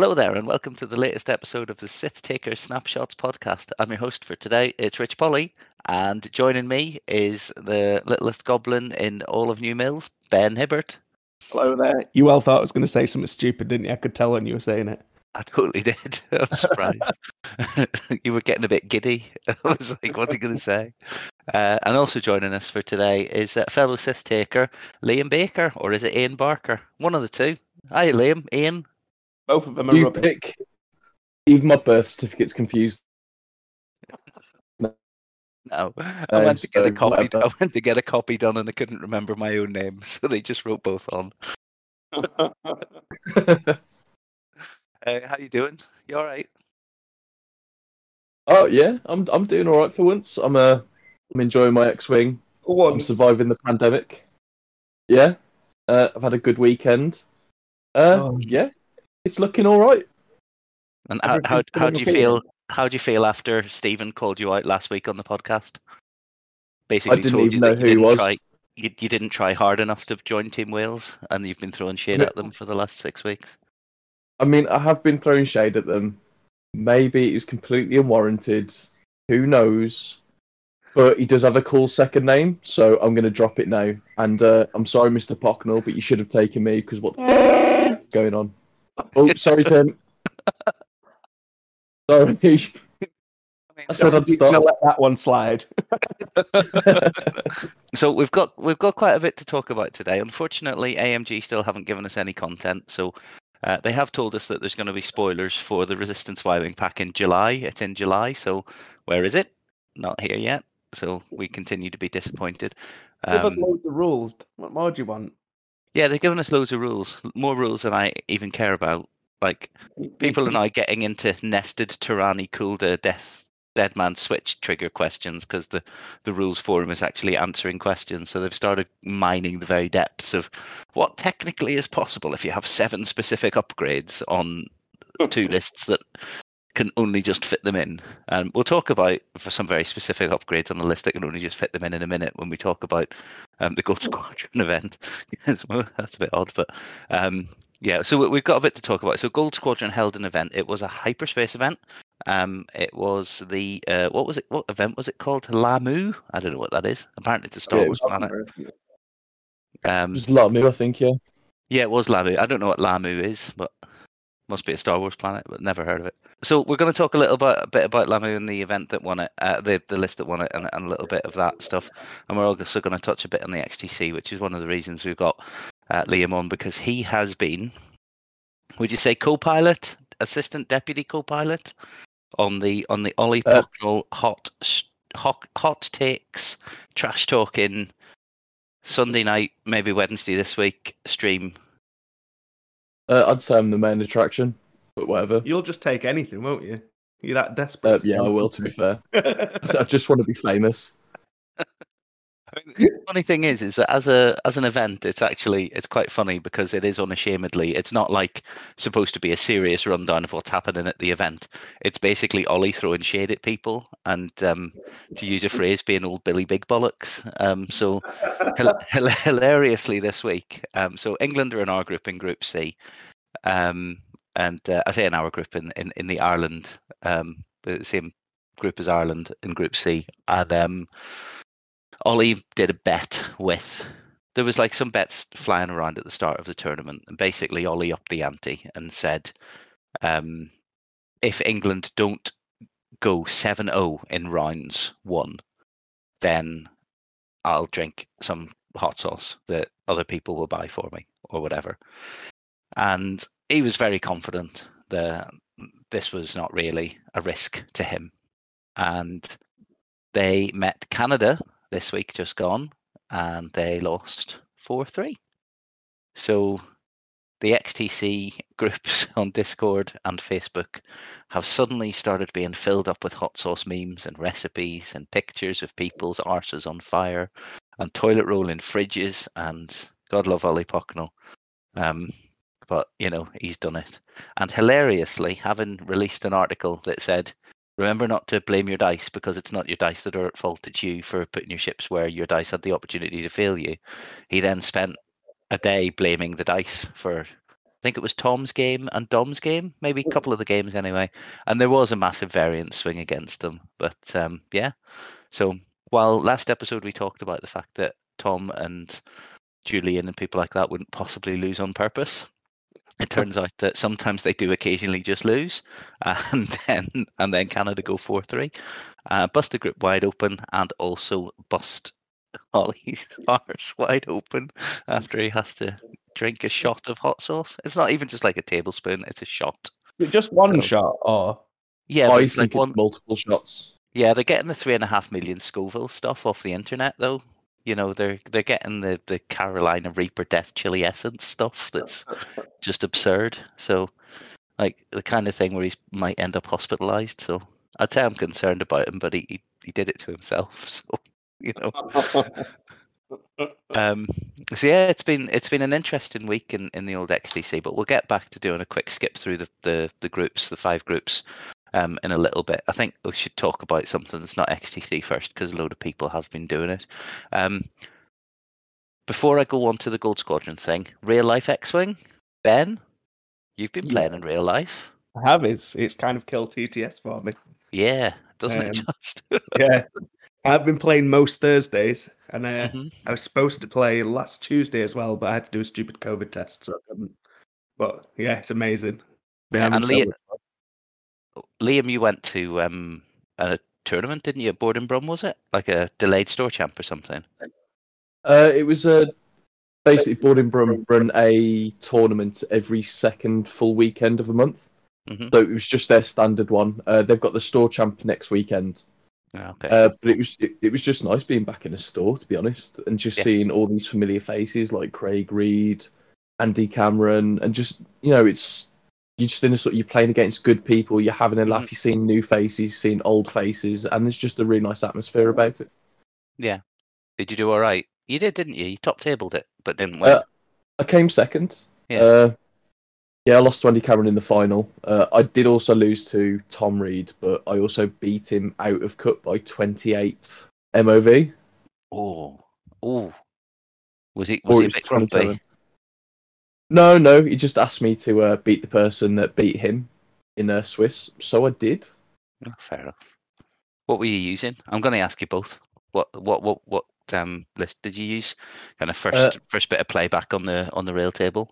Hello there, and welcome to the latest episode of the Sith Taker Snapshots podcast. I'm your host for today. It's Rich Polly, and joining me is the littlest goblin in all of New Mills, Ben Hibbert. Hello there. You all thought I was going to say something stupid, didn't you? I could tell when you were saying it. I totally did. I was surprised. you were getting a bit giddy. I was like, what's he going to say? Uh, and also joining us for today is uh, fellow Sith Taker, Liam Baker, or is it Ian Barker? One of the two. Hi, Liam. Ian. Both of them are You rubbish. pick. Even my birth certificate's confused. No, I Um, went to get a copy. whatever. I went to get a copy done, and I couldn't remember my own name, so they just wrote both on. Uh, how you doing? You all right? oh yeah, I'm I'm doing all right for once. I'm uh I'm enjoying my X-wing. I'm surviving the pandemic. Yeah, uh, I've had a good weekend. Uh, Oh. yeah, it's looking all right. And how how, how do you feel? How do you feel after Stephen called you out last week on the podcast? Basically, I didn't told you know that who you he didn't was. try. You, you didn't try hard enough to join Team Wales, and you've been throwing shade No. at them for the last six weeks. I mean, I have been throwing shade at them. Maybe it was completely unwarranted. Who knows? But he does have a cool second name, so I'm going to drop it now. And uh, I'm sorry, Mr. Pocknell, but you should have taken me because what's going on? Oh, sorry, Tim. Sorry. I said I'd You stop. to let that one slide. So we've got we've got quite a bit to talk about today. Unfortunately, AMG still haven't given us any content, so uh, they have told us that there's going to be spoilers for the Resistance Y-wing pack in July. It's in July, so where is it? Not here yet. So we continue to be disappointed. Give us Um, loads of rules. What more do you want? Yeah, they've given us loads of rules, more rules than I even care about. Like people are now getting into nested Torani Kulda death dead man switch trigger questions because the the rules forum is actually answering questions. So they've started mining the very depths of what technically is possible if you have seven specific upgrades on two lists that can only just fit them in. And we'll talk about for some very specific upgrades on the list that can only just fit them in in a minute when we talk about um, the Gold Squadron event. That's a bit odd, but um, yeah. So we- we've got a bit to talk about. So Gold Squadron held an event. It was a hyperspace event. Um, it was the uh, what was it? What event was it called? Lah'mu? I don't know what that is. Apparently, it's a Star Yeah, Wars was planet. Um, Just lot me, I think, yeah. yeah, it was Lah'mu. I don't know what Lah'mu is, but must be a Star Wars planet, but never heard of it. So we're going to talk a little bit, a bit about Lah'mu and the event that won it, uh, the the list that won it, and, and a little bit of that stuff. And we're also going to touch a bit on the XTC, which is one of the reasons we've got uh, Liam on because he has been, would you say, co-pilot, assistant deputy co-pilot on the on the Ollie Uh, Pocknell hot hot hot takes, trash talking. Sunday night, maybe Wednesday this week stream Uh, I'd say I'm the main attraction, but whatever. You'll just take anything, won't you? You're that desperate. Uh, yeah, I will, to be fair. I just want to be famous. The funny thing is, is that as a as an event, it's actually it's quite funny because it is unashamedly. It's not like supposed to be a serious rundown of what's happening at the event. It's basically Ollie throwing shade at people and, um, to use a phrase, being old Billy Big Bollocks. Um, so hil- hil- hilariously this week, um, so England are in our group in Group C, um, and uh, I say in our group in in, in the Ireland, um, the same group as Ireland in Group C, and um, Ollie did a bet with. There was like some bets flying around at the start of the tournament, and basically Ollie upped the ante and said, um, "If England don't go 7-0 in rounds one, then I'll drink some hot sauce that other people will buy for me or whatever." And he was very confident that this was not really a risk to him, and they met Canada this week just gone and they lost 4 3. So the XTC groups on Discord and Facebook have suddenly started being filled up with hot sauce memes and recipes and pictures of people's arses on fire and toilet roll in fridges. And God love Ollie Pocknell. Um, but, you know, he's done it. And hilariously, having released an article that said, Remember not to blame your dice because it's not your dice that are at fault. It's you for putting your ships where your dice had the opportunity to fail you. He then spent a day blaming the dice for I think it was Tom's game and Dom's game, maybe a couple of the games anyway. And there was a massive variance swing against them. But um, yeah, so while last episode we talked about the fact that Tom and Julian and people like that wouldn't possibly lose on purpose, it turns out that sometimes they do occasionally just lose, and then and then Canada go four three, uh, bust the group wide open, and also bust Ollie's arse wide open after he has to drink a shot of hot sauce. It's not even just like a tablespoon; it's a shot. Just one So- shot, or Yeah, but I it's think like one. multiple shots. Yeah, they're getting the three and a half million Scoville stuff off the internet, though. You know, they're they're getting the the Carolina Reaper Death Chili Essence stuff that's just absurd. So, like the kind of thing where he might end up hospitalized. So, I'd say I'm concerned about him, but he he, he did it to himself. So, you know. Um, so yeah, it's been it's been an interesting week in, in the old XTC, but we'll get back to doing a quick skip through the, the, the groups, the five groups, um, in a little bit. I think we should talk about something that's not XTC first because a load of people have been doing it. Um, before I go on to the Gold Squadron thing, real life X-wing, Ben, you've been Yeah. playing in real life. I have it's it's kind of killed TTS for me. Yeah, doesn't it Um, just? Yeah, I've been playing most Thursdays, and uh, Mhm. I was supposed to play last Tuesday as well, but I had to do a stupid COVID test, so I couldn't. But yeah, it's amazing. Been Yeah, and so Liam- much fun. Liam, you went to um, a tournament, didn't you? At Borden Brum, was it? Like a delayed store champ or something? Uh, it was a basically Boarding Brum run a tournament every second full weekend of a month. Mhm. So it was just their standard one. Uh, they've got the store champ next weekend. Yeah, Okay. Uh, but it was it, it was just nice being back in a store, to be honest, and just Yeah. seeing all these familiar faces like Craig Reed, Andy Cameron, and just you know, it's you're just in a sort. of, You're playing against good people. You're having a laugh. Mhm. You're seeing new faces, seeing old faces, and there's just a really nice atmosphere about it. yeah. Did you do all right? You did, didn't you? You top tabled it, but didn't win. Uh, I came second. Yeah. Uh, yeah, I lost to Andy Cameron in the final. Uh, I did also lose to Tom Reed, but I also beat him out of cup by 28 MOV. oh, oh. Was he was he it a was bit grumpy? 27. No, no, he just asked me to uh, beat the person that beat him in uh, Swiss, so I did. Oh, fair enough. What were you using? I'm going to ask you both. What what what what um list did you use? Kind of first Uh, first bit of playback on the on the rail table.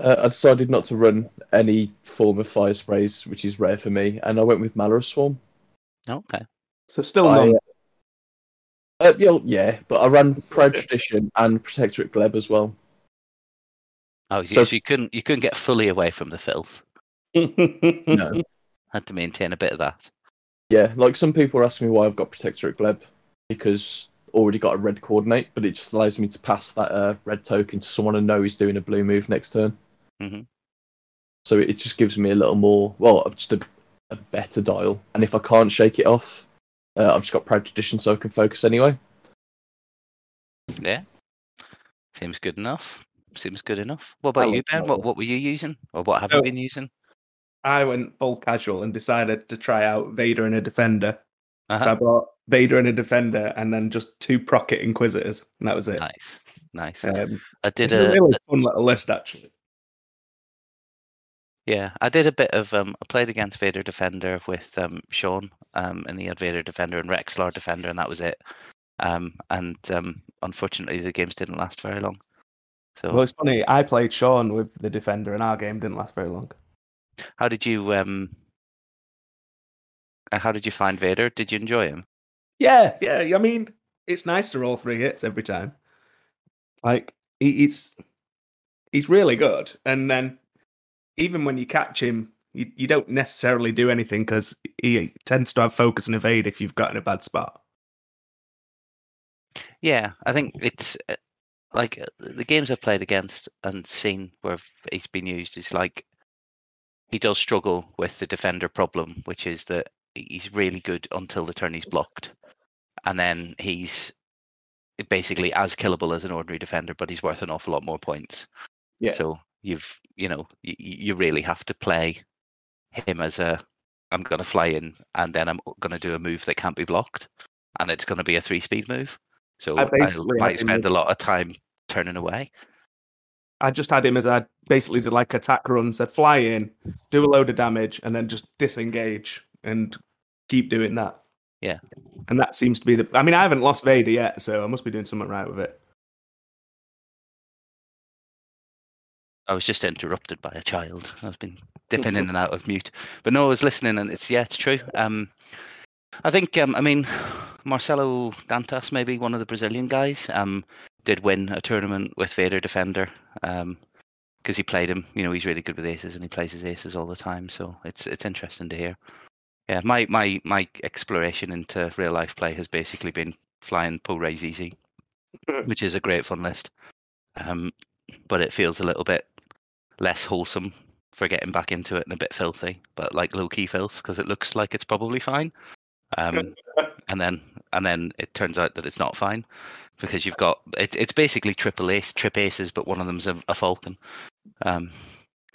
Uh, I decided not to run any form of fire sprays, which is rare for me, and I went with Malorus Swarm. Okay. So still I, none. Uh, yeah, yeah, but I ran Proud Tradition and Protectorate Gleb as well. Oh, so, So- so you couldn't you couldn't get fully away from the filth. No. Had to maintain a bit of that. Yeah, like some people are asking me why I've got Protectorate Gleb because already got a red coordinate, but it just allows me to pass that uh, red token to someone and know he's doing a blue move next turn. Mhm. So it just gives me a little more, well, just a, a better dial. And if I can't shake it off, uh, I've just got Proud Tradition so I can focus anyway. Yeah. Seems good enough. Seems good enough. What about you, Ben? What what were you using? Or what have So- you been using? I went full casual and decided to try out Vader and a defender. So I Uh-huh. bought Vader and a defender, and then just two Procket Inquisitors, and that was it. Nice. Nice. Um, I did a a, really fun little list, actually. Yeah, I did a bit of um I played against Vader Defender with um Sean, um and he had Vader Defender and Rexler Defender and that was it. Um and um unfortunately the games didn't last very long. So Well, it's funny. I played Sean with the defender, and our game didn't last very long. how did you um uh, how did you find Vader? Did you enjoy him? Yeah, yeah. I mean, it's nice to roll three hits every time. Like he, he's he's really good, and then even when you catch him, you, you don't necessarily do anything because he tends to have focus and evade if you've got in a bad spot. Yeah, I think it's uh, like uh, the games I've played against and seen where he's been used is like he does struggle with the defender problem, which is that he's really good until the turn he's blocked, and then he's basically as killable as an ordinary defender, but he's worth an awful lot more points. Yes. So you've you know you, you really have to play him as a I'm going to fly in and then I'm going to do a move that can't be blocked, and it's going to be a three speed move. So I I might spend a lot of time turning away. I just had him as I basically did like attack runs. I'd fly in, do a load of damage, and then just disengage and keep doing that. Yeah. And that seems to be the. I mean, I haven't lost Vader yet, so I must be doing something right with it. I was just interrupted by a child. I've been dipping in and out of mute, but no, I was listening, and it's yeah, it's true. Um, I think um, I mean Marcelo Dantas, maybe one of the Brazilian guys, um, did win a tournament with Vader Defender. Um, because he played him, you know, he's really good with aces and he plays his aces all the time. So it's it's interesting to hear. Yeah, my my my exploration into real life play has basically been flying Poe Rays easy, which is a great fun list. Um, but it feels a little bit less wholesome for getting back into it and a bit filthy, but like low key filth because it looks like it's probably fine. Um, and then and then it turns out that it's not fine because you've got it, it's basically triple ace trip aces, but one of them's a, a falcon. Um,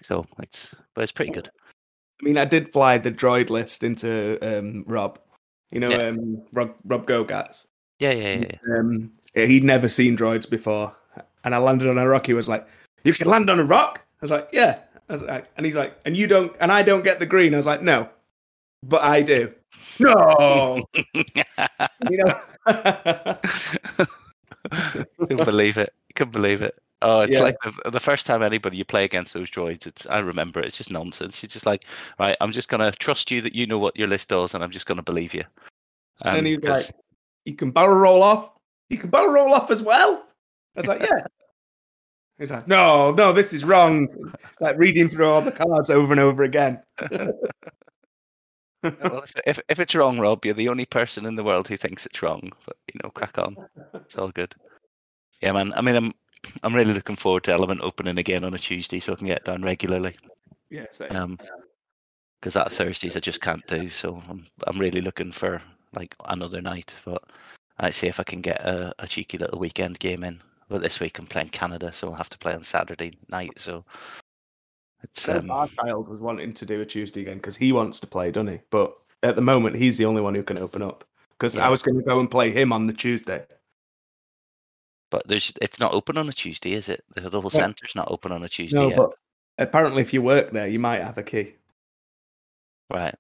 so it's but it's pretty good. I mean, I did fly the droid list into um, Rob. You know, Yeah. um, Rob Rob Gogats. Yeah, yeah, yeah. yeah. Um, he'd never seen droids before, and I landed on a rock. He was like, "You can land on a rock." I was like, "Yeah." I was like, and he's like, "And you don't?" And I don't get the green. I was like, "No, but I do." No, you know. Couldn't believe it. Couldn't believe it. Oh, it's Yeah. like the, the first time anybody you play against those droids. It's I remember it's just nonsense. You're just like, right, I'm just gonna trust you that you know what your list does, and I'm just gonna believe you. and then Um, he's 'cause- like, "You can barrel roll off. You can barrel roll off as well." I was like, "Yeah." He's like, "No, no, this is wrong." Like reading through all the cards over and over again. well, if, if if it's wrong, Rob, you're the only person in the world who thinks it's wrong. But you know, crack on. It's all good. Yeah, man. I mean, I'm I'm really looking forward to Element opening again on a Tuesday, so I can get down regularly. yeah, same. Um, because that Thursdays I just can't do. So I'm I'm really looking for like another night. But I'd see if I can get a, a cheeky little weekend game in. But this week I'm playing Canada, so I'll have to play on Saturday night. So it's Seb, um, our child was wanting to do a Tuesday again because he wants to play, doesn't he? But at the moment, he's the only one who can open up. Because Yeah. I was going to go and play him on the Tuesday. but there's it's not open on a Tuesday, is it? The, the whole No. centre's not open on a Tuesday No, yet. but apparently, if you work there, you might have a key. Right.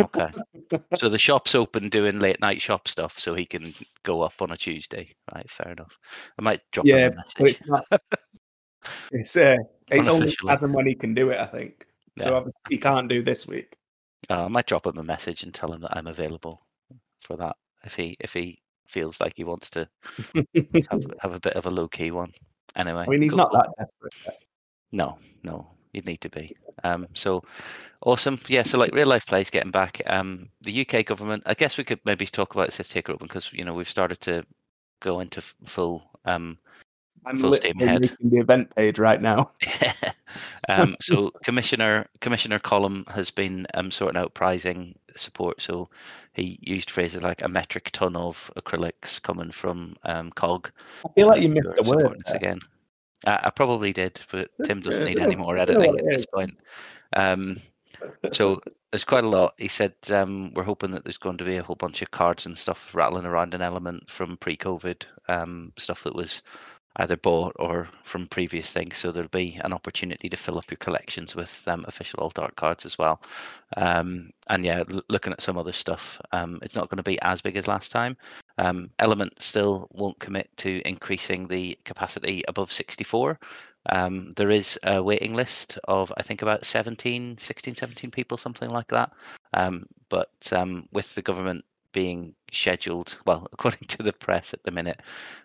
Okay. so the shop's open doing late night shop stuff, so he can go up on a Tuesday. Right. Fair enough. I might drop Yeah, him a message. it's not. It's uh, it's only as and when he can do it. I think. Yeah. So obviously he can't do this week. Uh, I might drop him a message and tell him that I'm available for that if he if he feels like he wants to have, have a bit of a low key one. Anyway, I mean, he's not that desperate. yet. No, no, you'd need to be. Um, so awesome. Yeah, so like real life plays getting back. Um, the UK government. I guess we could maybe talk about this taker open because you know we've started to go into f- full. Um, I'm Full steam ahead. the event page right now. um, so Commissioner Commissioner Column has been um, sorting out pricing support. So he used phrases like a metric ton of acrylics coming from um, COG. I feel like you missed a word. again. I, I probably did, but Tim doesn't need any more editing at this point. Um, so there's quite a lot. He said um, we're hoping that there's going to be a whole bunch of cards and stuff rattling around an element from pre-COVID um, stuff that was either bought or from previous things. So there'll be an opportunity to fill up your collections with um, official alt art cards as well. Um, and yeah, l- looking at some other stuff, um, it's not going to be as big as last time. Um, Element still won't commit to increasing the capacity above 64. Um, there is a waiting list of, I think, about 17, 16, 17 people, something like that. Um, but with the government being scheduled, well, according to the press at the minute,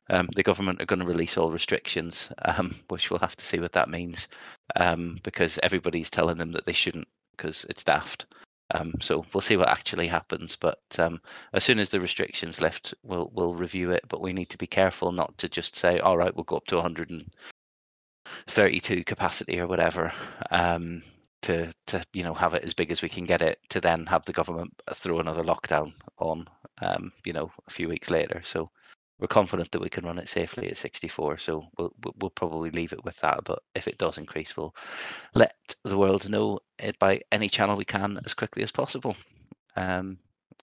um, the government are going to release all restrictions, um, which we'll have to see what that means, um, because everybody's telling them that they shouldn't, because it's daft. Um, so we'll see what actually happens. But um, as soon as the restrictions lift, we'll we'll review it. But we need to be careful not to just say, all right, we'll go up to 132 capacity or whatever. Um, to to you know have it as big as we can get it to then have the government throw another lockdown on um, you know a few weeks later. So we're confident that we can run it safely at 64 so we'll we'll- probably leave it with that. But if it does increase we'll let the world know it by any channel we can as quickly as possible. Um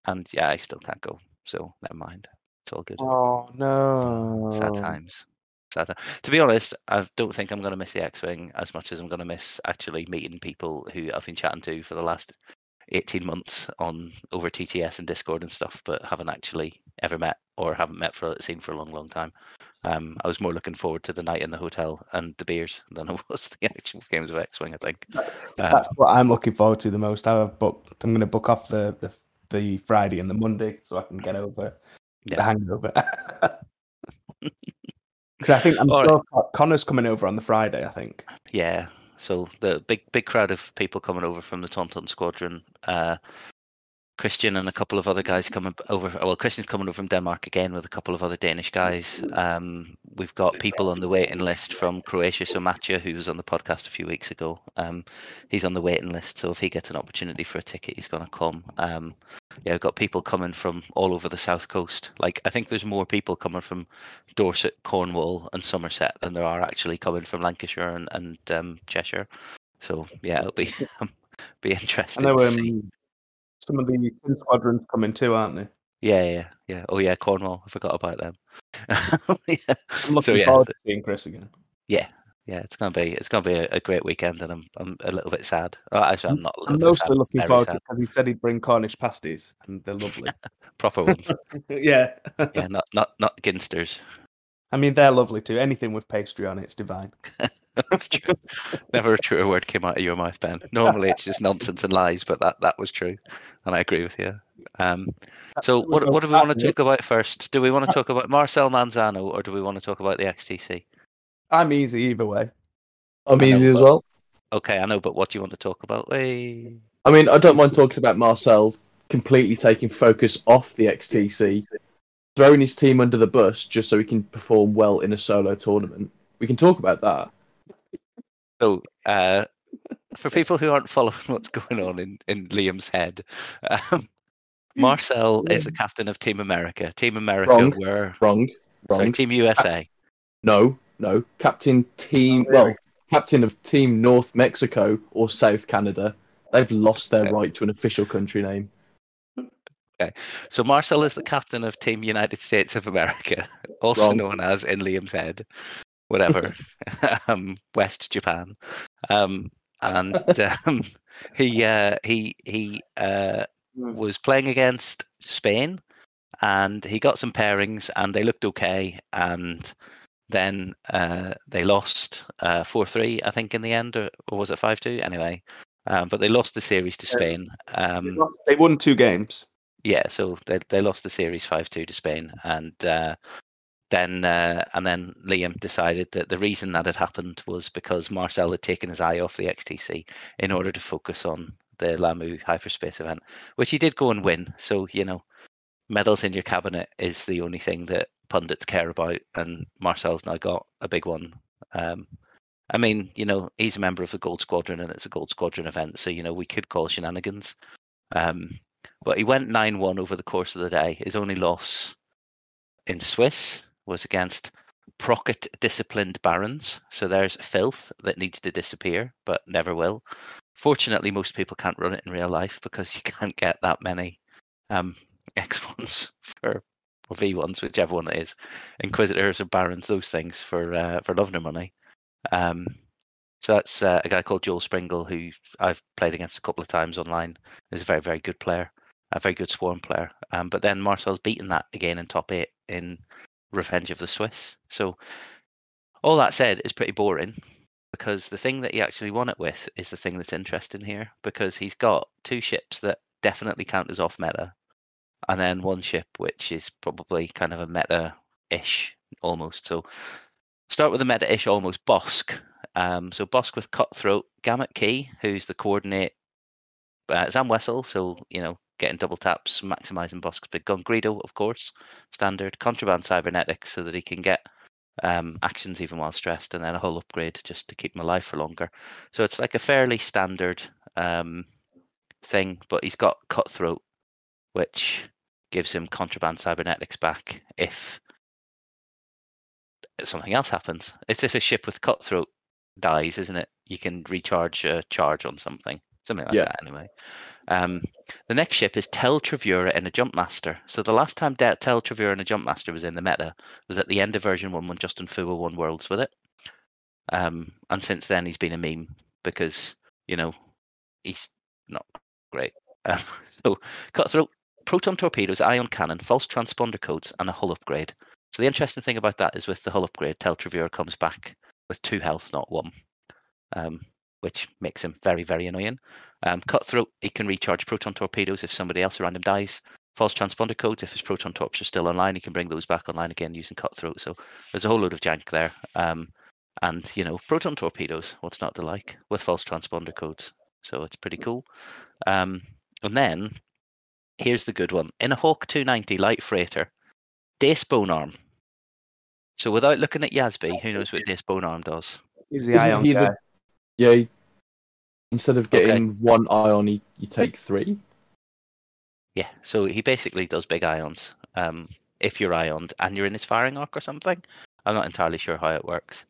and yeah i still can't go so never mind. It's all good. Oh no! sad times. Sad. To be honest, I don't think I'm going to miss the X-wing as much as I'm going to miss actually meeting people who I've been chatting to for the last 18 months on over TTS and Discord and stuff, but haven't actually ever met or haven't met for seen for a long, long time. Um, I was more looking forward to the night in the hotel and the beers than I was the actual games of X-wing. I think uh, That's what I'm looking forward to the most. I've booked. I'm going to book off the, the the Friday and the Monday so I can get over the hangover. Because I think I'm sure Connor's coming over on the Friday. I think. yeah. So the big, big crowd of people coming over from the Tauntaun Squadron. Uh, Christian and a couple of other guys coming over. Well, Christian's coming over from Denmark again with a couple of other Danish guys. Um, we've got people on the waiting list from Croatia. So who was on the podcast a few weeks ago, um, he's on the waiting list. So if he gets an opportunity for a ticket, he's going to come. Um, yeah, we've got people coming from all over the south coast. Like I think there's more people coming from Dorset, Cornwall, and Somerset than there are actually coming from Lancashire and, and um, Cheshire. So yeah, it'll be be I interesting. know to see. um, some of the twin squadrons coming too, aren't they? Yeah, yeah, yeah. Oh yeah, Cornwall. I forgot about them. yeah. I'm looking yeah, forward to seeing Chris again. yeah, yeah. It's gonna be it's gonna be a, a great weekend, and I'm I'm a little bit sad. Oh, actually, I'm not. A I'm bit sad, mostly looking forward to sad. because he said he'd bring Cornish pasties, and they're lovely. proper ones. yeah, yeah, not not not ginsters. I mean they're lovely too. Anything with pastry on it, it's divine. That's true. Never a truer word came out of your mouth, Ben. Normally it's just nonsense and lies, but that that was true, and I agree with you. Um, so what what do we want to fat in it. talk about first? Do we want to talk about Marcel Manzano or do we want to talk about the XTC? I'm easy either way. I'm know, easy as but- well. Okay, I know, but what do you want to talk about? Hey. I mean, I don't mind talking about Marcel completely taking focus off the XTC, throwing his team under the bus just so he can perform well in a solo tournament. We can talk about that. So, uh, for people who aren't following what's going on in, in Liam's head, um, Marcel is the captain of Team America. Team America Wrong. were Wrong. Wrong. sorry, Team USA. No, no. Captain team, well, captain of Team North Mexico or South Canada. They've lost their Okay. right to an official country name. Okay, so Marcel is the captain of Team United States of America, also Wrong. known as in Liam's head, whatever, um, West Japan, um, and um, he uh, he he uh, was playing against Spain, and he got some pairings, and they looked okay, and then uh, they lost uh, four three, I think, in the end, or, or was it five two? Anyway, um, but they lost the series to Spain. Um, They won two games. yeah, so they they lost the series five two to Spain, and uh, then uh, and then Liam decided that the reason that had happened was because Marcel had taken his eye off the XTC in order to focus on the Lah'mu hyperspace event, which he did go and win. So you know, medals in your cabinet is the only thing that pundits care about, and Marcel's now got a big one. Um, I mean, you know, he's a member of the Gold Squadron, and it's a Gold Squadron event, so you know we could call shenanigans. Um, but he went 9 1 over the course of the day. His only loss in Swiss was against Procket disciplined Barons. So there's filth that needs to disappear, but never will. Fortunately, most people can't run it in real life because you can't get that many um, X1s for or V1s, whichever one it is, Inquisitors or Barons, those things for uh, for love nor money. Um, so that's uh, a guy called Joel Springle, who I've played against a couple of times online. He's a very, very good player, a very good swarm player. Um, but then Marcel's beaten that again in top eight in Revenge of the Swiss. So all that said is pretty boring because the thing that he actually won it with is the thing that's interesting here because he's got two ships that definitely count as off meta and then one ship which is probably kind of a meta-ish almost. So start with a meta-ish almost Bossk. Um, so Bossk with Cutthroat, Gamut Key, who's the coordinate uh, Zam Wesell, so you know, getting double taps, maximizing Bossk's big gun. Greedo, of course, standard. Contraband cybernetics, so that he can get um, actions even while stressed, and then a whole upgrade just to keep him alive for longer. So it's like a fairly standard um, thing, but he's got Cutthroat, which gives him contraband cybernetics back if something else happens. It's if a ship with Cutthroat dies, isn't it? You can recharge a charge on something. something like Yeah. that. Anyway, um, the next ship is Tel Trevura in a Jumpmaster. So the last time De- Tel Trevura in a Jumpmaster was in the meta was at the end of version one when Justin Fua won Worlds with it. Um, and since then he's been a meme because you know he's not great. Um, so cutthroat, proton torpedoes, ion cannon, false transponder codes, and a hull upgrade. So the interesting thing about that is with the hull upgrade, Tel Trevura comes back with two health, not one, um, which makes him very, very annoying. Um, cutthroat, he can recharge proton torpedoes if somebody else around him dies. False transponder codes, if his proton torps are still online, he can bring those back online again using cutthroat. So there's a whole load of jank there. Um, and you know, proton torpedoes, what's not to like with false transponder codes? So it's pretty cool. Um, and then here's the good one: in a Hawk 290 light freighter, Dace Bonearm. So without looking at Yasby, who knows what Dace Bonearm does? He's the Isn't ion he guy. the- Yeah. he- Instead of Okay. getting one ion, you, you take three. Yeah, so he basically does big ions. Um, if you're ioned and you're in his firing arc or something, I'm not entirely sure how it works.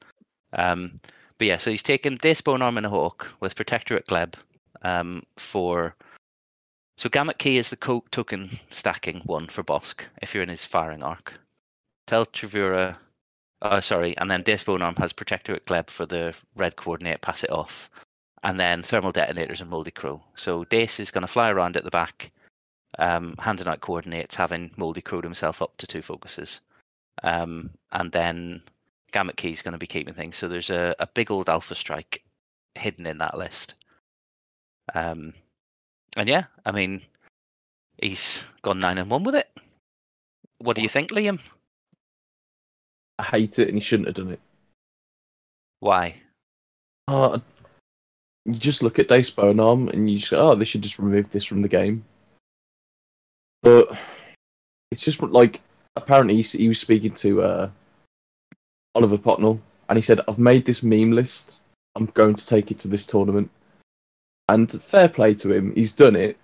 Um, but yeah, so he's taken Dace Bonearm and a Hawk with Protectorate Gleb um, for. So Gamut Key is the co- token stacking one for Bossk if you're in his firing arc. Tel Trevura, uh, sorry, and then Dace Bonearm has Protectorate Gleb for the red coordinate, pass it off. And then thermal detonators and Moldy Crow. So Dace is going to fly around at the back, um, handing out coordinates, having Moldy crowed himself up to two focuses. Um, and then Gamut Key is going to be keeping things. So there's a, a big old Alpha Strike hidden in that list. Um, and yeah, I mean, he's gone nine and one with it. What do you think, Liam? I hate it, and he shouldn't have done it. Why? Uh, you just look at Dace Bonearm and you just go, oh, they should just remove this from the game. But it's just like apparently he, he was speaking to uh, Oliver Pocknell and he said, I've made this meme list. I'm going to take it to this tournament. And fair play to him, he's done it.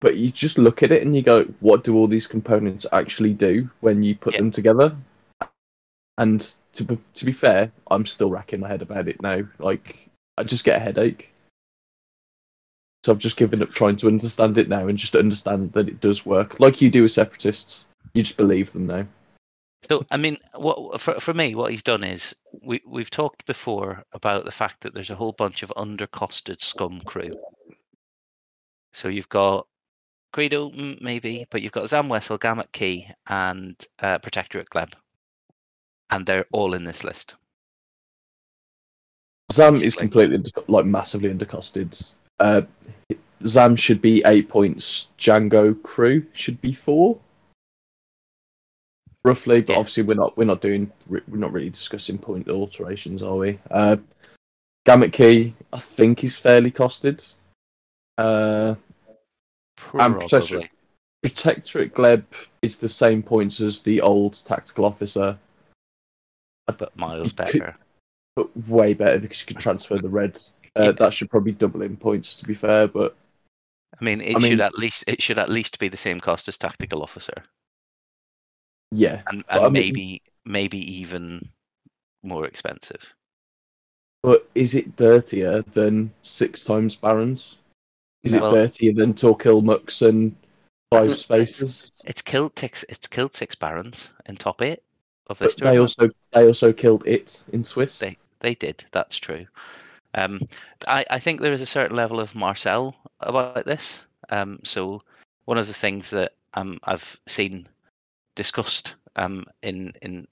But you just look at it and you go, what do all these components actually do when you put Yeah. them together? And to be, to be fair, I'm still racking my head about it now. Like, I just get a headache. So I've just given up trying to understand it now and just understand that it does work. Like you do with separatists. You just believe them now. So I mean, what for for me, what he's done is we we've talked before about the fact that there's a whole bunch of undercosted scum crew. So you've got Greedo, maybe, but you've got Zam Wesell, Gamut Key, and uh, Protectorate Gleb, and they're all in this list. Zam is completely like massively undercosted. Uh, Zam should be eight points. Django crew should be four, roughly. But Yeah. obviously, we're not we're not doing we're not really discussing point alterations, are we? Uh, Gamut key, I think, is fairly costed. Uh, And Protectorate-. Protectorate Gleb is the same points as the old tactical officer, but miles could- better. but way better because you can transfer the red. Uh, Yeah. That should probably double in points, to be fair. But I mean, it I should mean- at least it should at least be the same cost as tactical officer, yeah, and, and I mean- maybe maybe even more expensive. but is it dirtier than six times Barons? Is No. it dirtier than Torkil Mux and Five Spaces? It's killed six. It's killed six barons in top eight of this But they also they also killed it in Swiss. They they did. That's true. Um, I I think there is a certain level of Marcel about this. Um, so one of the things that um I've seen discussed um in in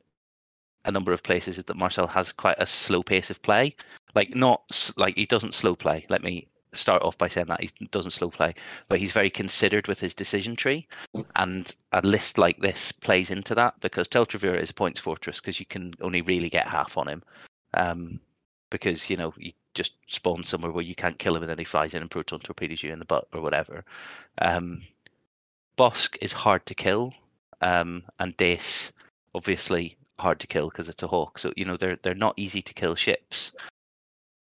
a number of places is that Marcel has quite a slow pace of play. Like not like he doesn't slow play. Let me start off by saying that he doesn't slow play, but he's very considered with his decision tree, and a list like this plays into that because Tel Trevura is a points fortress because you can only really get half on him, um, because you know you just spawn somewhere where you can't kill him and then he flies in and proton torpedoes you in the butt or whatever. Um, Bossk is hard to kill, um, and Dace obviously hard to kill because it's a hawk. So you know they're they're not easy to kill ships,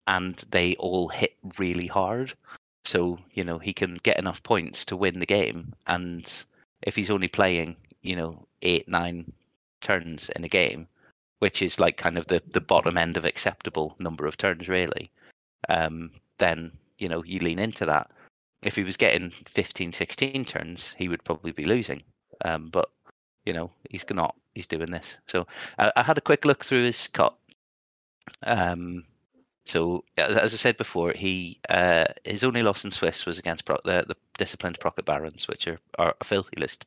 and they all hit really hard. So you know he can get enough points to win the game, and if he's only playing you know eight nine turns in a game, which is like kind of the the bottom end of acceptable number of turns really, um, then you know you lean into that. if he was getting 15, 16 turns, he would probably be losing. Um, but you know, he's not. He's doing this. So I, I had a quick look through his cut. Um, so as I said before, he uh, his only loss in Swiss was against Pro- the, the disciplined Procket Barons, which are, are a filthy list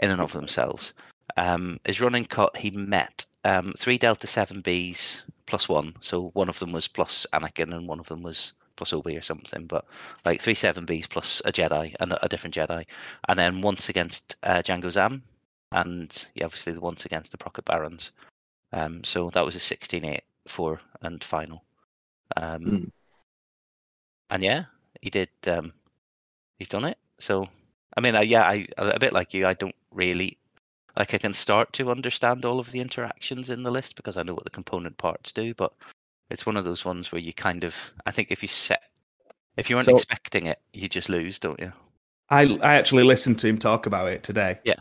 in and of themselves. Um, his running cut, he met um, three Delta Seven Bs plus one. So one of them was plus Anakin, and one of them was plus Obi or something. But like three Seven Bs plus a Jedi and a, different Jedi, and then once against uh, Jango Zam, and yeah, obviously the once against the Procket Barons. Um, so that was a 16-8 four and final. Um, Mm. And yeah, he did. Um, he's done it. So I mean, uh, yeah, I a bit like you. I don't really like. I can start to understand all of the interactions in the list because I know what the component parts do. But it's one of those ones where you kind of. I think if you set, if you weren't So- expecting it, you just lose, don't you? I I actually listened to him talk about it today. Yeah.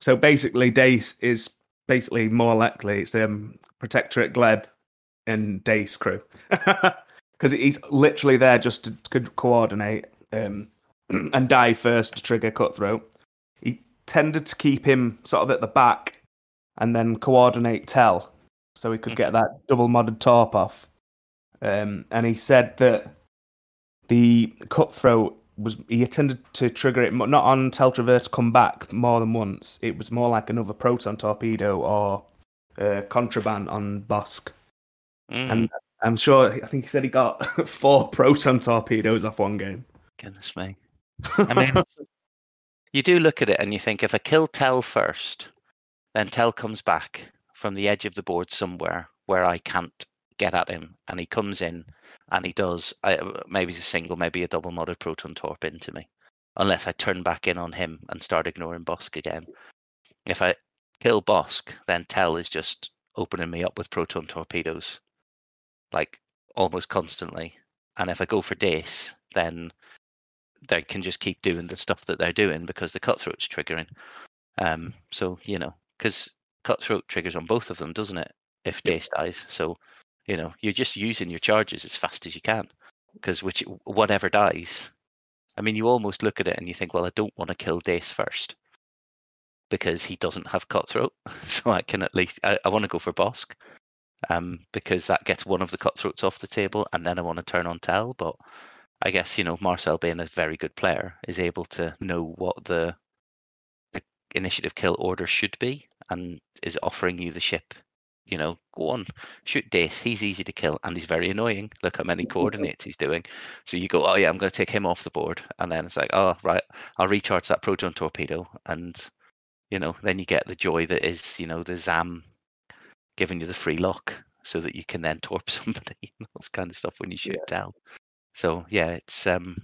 So basically, Dace is basically more likely it's um Protectorate Gleb and Dace crew because he's literally there just to co- coordinate um and die first to trigger cutthroat. He tended to keep him sort of at the back and then coordinate Tell so he could get that double modded torp off. Um, and he said that the cutthroat was he attempted to trigger it not on Teltravert to come back more than once. It was more like another proton torpedo or uh, contraband on Bossk. Mm, And I'm sure I think he said he got four proton torpedoes off one game. goodness me. I mean, you do look at it and you think if I kill Tell first, then Tell comes back from the edge of the board somewhere where I can't get at him, and he comes in and he does I, maybe it's a single, maybe a double modded proton torp into me, unless I turn back in on him and start ignoring Bossk again. If I kill Bossk, then Tell is just opening me up with proton torpedoes, like almost constantly. And if I go for Dace, then they can just keep doing the stuff that they're doing because the cutthroat's triggering. Um, so you know, because cutthroat triggers on both of them, doesn't it? If Yep. Dace dies, so you know you're just using your charges as fast as you can because which whatever dies. I mean, you almost look at it and you think, well, I don't want to kill Dace first because he doesn't have cutthroat, so I can at least I, I want to go for Bossk. Um, because that gets one of the cutthroats off the table, and then I want to turn on Tell. But I guess you know Marcel being a very good player is able to know what the, the initiative kill order should be and is offering you the ship. You know, go on, shoot Dace. He's easy to kill and he's very annoying. Look how many coordinates he's doing. So you go, oh yeah, I'm going to take him off the board, and then it's like, oh right, I'll recharge that proton torpedo, and you know, then you get the joy that is, you know, the Zam giving you the free lock so that you can then torp somebody. You know, this kind of stuff when you shoot down. So yeah, it's um,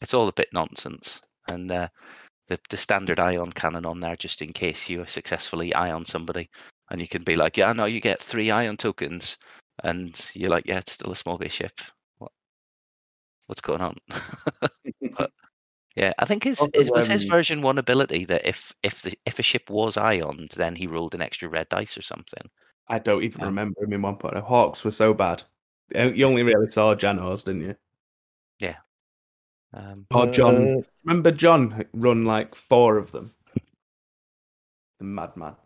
it's all a bit nonsense, and uh, the the standard ion cannon on there just in case you successfully ion somebody, and you can be like, yeah, no, you get three ion tokens, and you're like, yeah, it's still a small base ship. What? What's going on? but yeah, I think his, Also, his was his um, version one ability that if if the if a ship was ioned, then he rolled an extra red dice or something. I don't even Yeah. remember him in one point. Hawks were so bad. You only really saw Janos, didn't you? Yeah. Um, Or John. Uh, Remember John run like four of them? The madman.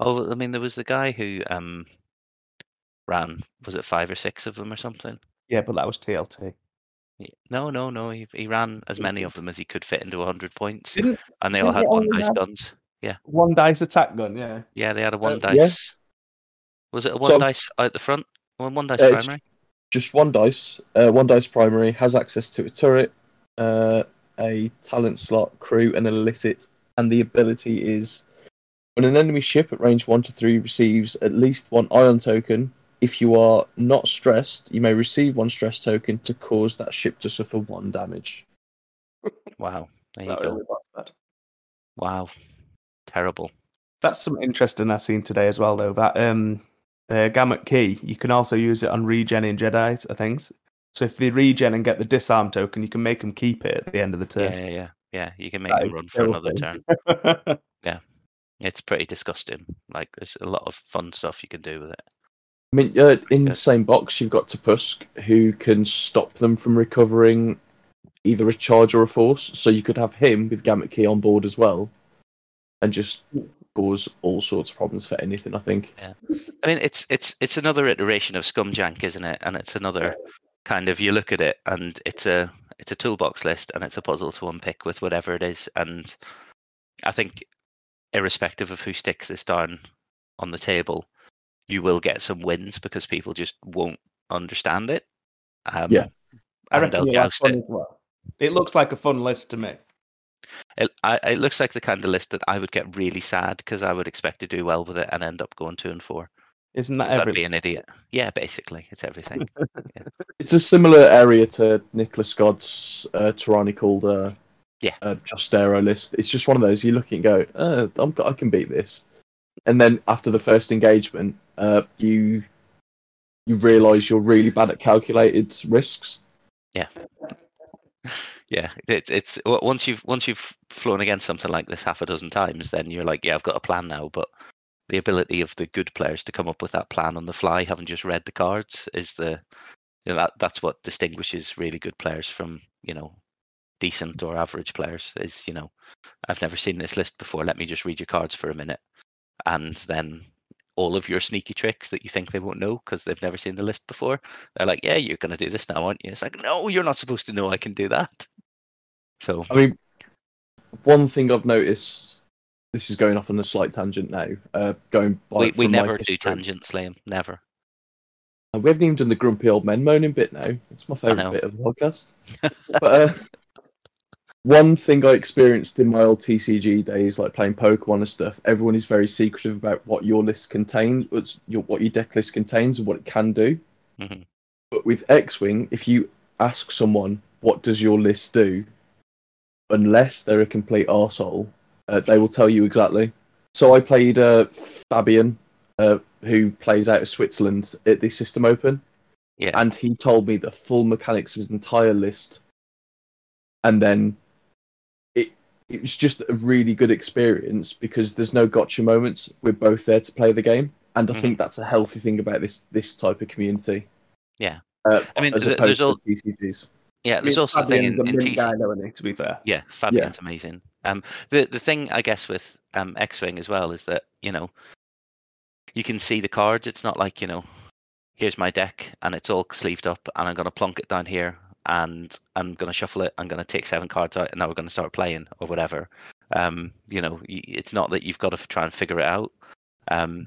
Oh, I mean, there was the guy who um ran was it five or six of them or something. Yeah, but that was TLT. No, no, no. He he ran as many of them as he could fit into hundred points, Didn't and they all had one dice guns. Yeah, one dice attack gun, yeah. Yeah, they had a one Uh, yeah. dice. Was it a one So- dice out the front? One one dice Uh, primary. just one dice. Uh, one dice primary has access to a turret, uh, a talent slot, crew, and an illicit. And the ability is when an enemy ship at range one to three receives at least one ion token. If you are not stressed, you may receive one stress token to cause that ship to suffer one damage. Wow, there you Not go. really. Wow, terrible. That's some interesting I've seen today as well, though. That um, uh, Gamut Key, you can also use it on regen in Jedi's, I think. So if they regen and get the disarm token, you can make them keep it at the end of the turn. yeah, yeah, yeah. You can make That them run for another terrible. turn. It's pretty disgusting. Like there's a lot of fun stuff you can do with it. I mean, uh, in the same box, you've got Tupusk, who can stop them from recovering either a charge or a force, so you could have him with Gamut Key on board as well, and just cause all sorts of problems for anything. I think. Yeah. I mean, it's it's it's another iteration of Scumjank, isn't it? And it's another kind of you look at it and it's a it's a toolbox list and it's a puzzle to unpick with whatever it is. And I think, irrespective of who sticks this down on the table, you will get some wins because people just won't understand it. Um, Yeah. I and reckon they'll you'll joust it. well. It looks like a fun list to me. It, I, it looks like the kind of list that I would get really sad because I would expect to do well with it and end up going two and four. Isn't that 'cause I'd be an idiot. Yeah, basically, it's everything. It's a similar area to Nicholas God's uh, tyrannical uh, Yeah. uh, Justero list. It's just one of those you look at and go, uh, I'm, I can beat this, and then after the first engagement, uh, you you realise you're really bad at calculated risks. yeah, it, it's once you've once you've flown against something like this half a dozen times, then you're like, yeah, I've got a plan now. But the ability of the good players to come up with that plan on the fly, having just read the cards, is the you know, that that's what distinguishes really good players from you know decent or average players. Is you know, I've never seen this list before. Let me just read your cards for a minute, and then all of your sneaky tricks that you think they won't know because they've never seen the list before. They're like, yeah, you're going to do this now, aren't you? It's like, no, you're not supposed to know I can do that. So I mean, one thing I've noticed. This is going off on a slight tangent now. Uh, going by we, we never do tangents, Liam. Never. And we haven't even done the grumpy old men moaning bit now. It's my favourite bit of the podcast. but uh, one thing I experienced in my old TCG days, like playing Pokemon and stuff, everyone is very secretive about what your list contains, what's your, what your deck list contains, and what it can do. Mhm. But with X-wing, if you ask someone what does your list do, unless they're a complete arsehole, uh, they will tell you exactly. So I played uh, Fabian, uh, who plays out of Switzerland at the System Open Yeah. and he told me the full mechanics of his entire list and then it it was just a really good experience because there's no gotcha moments we're both there to play the game and i Mhm. think that's a healthy thing about this this type of community Yeah. uh, I mean, as th- opposed there's to al- TCGs. yeah, I there's mean, also a thing in, a in mint TC guy, though, isn't he, to be fair. Yeah, Fabian's amazing. Um, the the thing I guess with um X-wing as well is that you know you can see the cards. It's not like you know, here's my deck and it's all sleeved up, and I'm gonna plonk it down here, and I'm gonna shuffle it. I'm gonna take seven cards out, and now we're gonna start playing or whatever. Um, you know, it's not that you've got to try and figure it out. Um,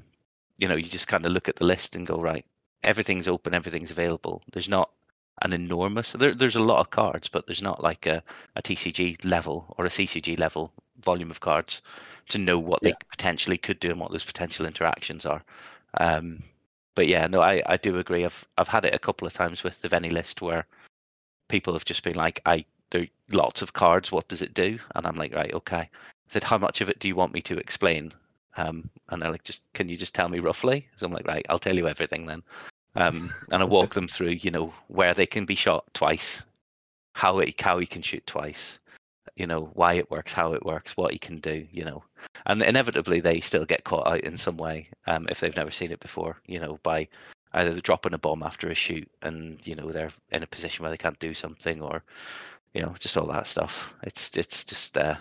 you know, you just kind of look at the list and go right. Everything's open. Everything's available. There's not an enormous. There, there's a lot of cards, but there's not like a a TCG level or a CCG level volume of cards to know what they potentially could do and what those potential interactions are. Um, but yeah, no, I, I do agree. I've I've had it a couple of times with the Vennie list where people have just been like, I there are lots of cards. What does it do? And I'm like, right, okay. I said, how much of it do you want me to explain? Um, and they're like, just can you just tell me roughly? So I'm like, right, I'll tell you everything then. Um, and I walk them through, you know, where they can be shot twice, how it how he can shoot twice, you know, why it works, how it works, what he can do, you know, and inevitably they still get caught out in some way um, if they've never seen it before, you know, by either they're dropping a bomb after a shoot and you know they're in a position where they can't do something or you know just all that stuff. It's it's just uh,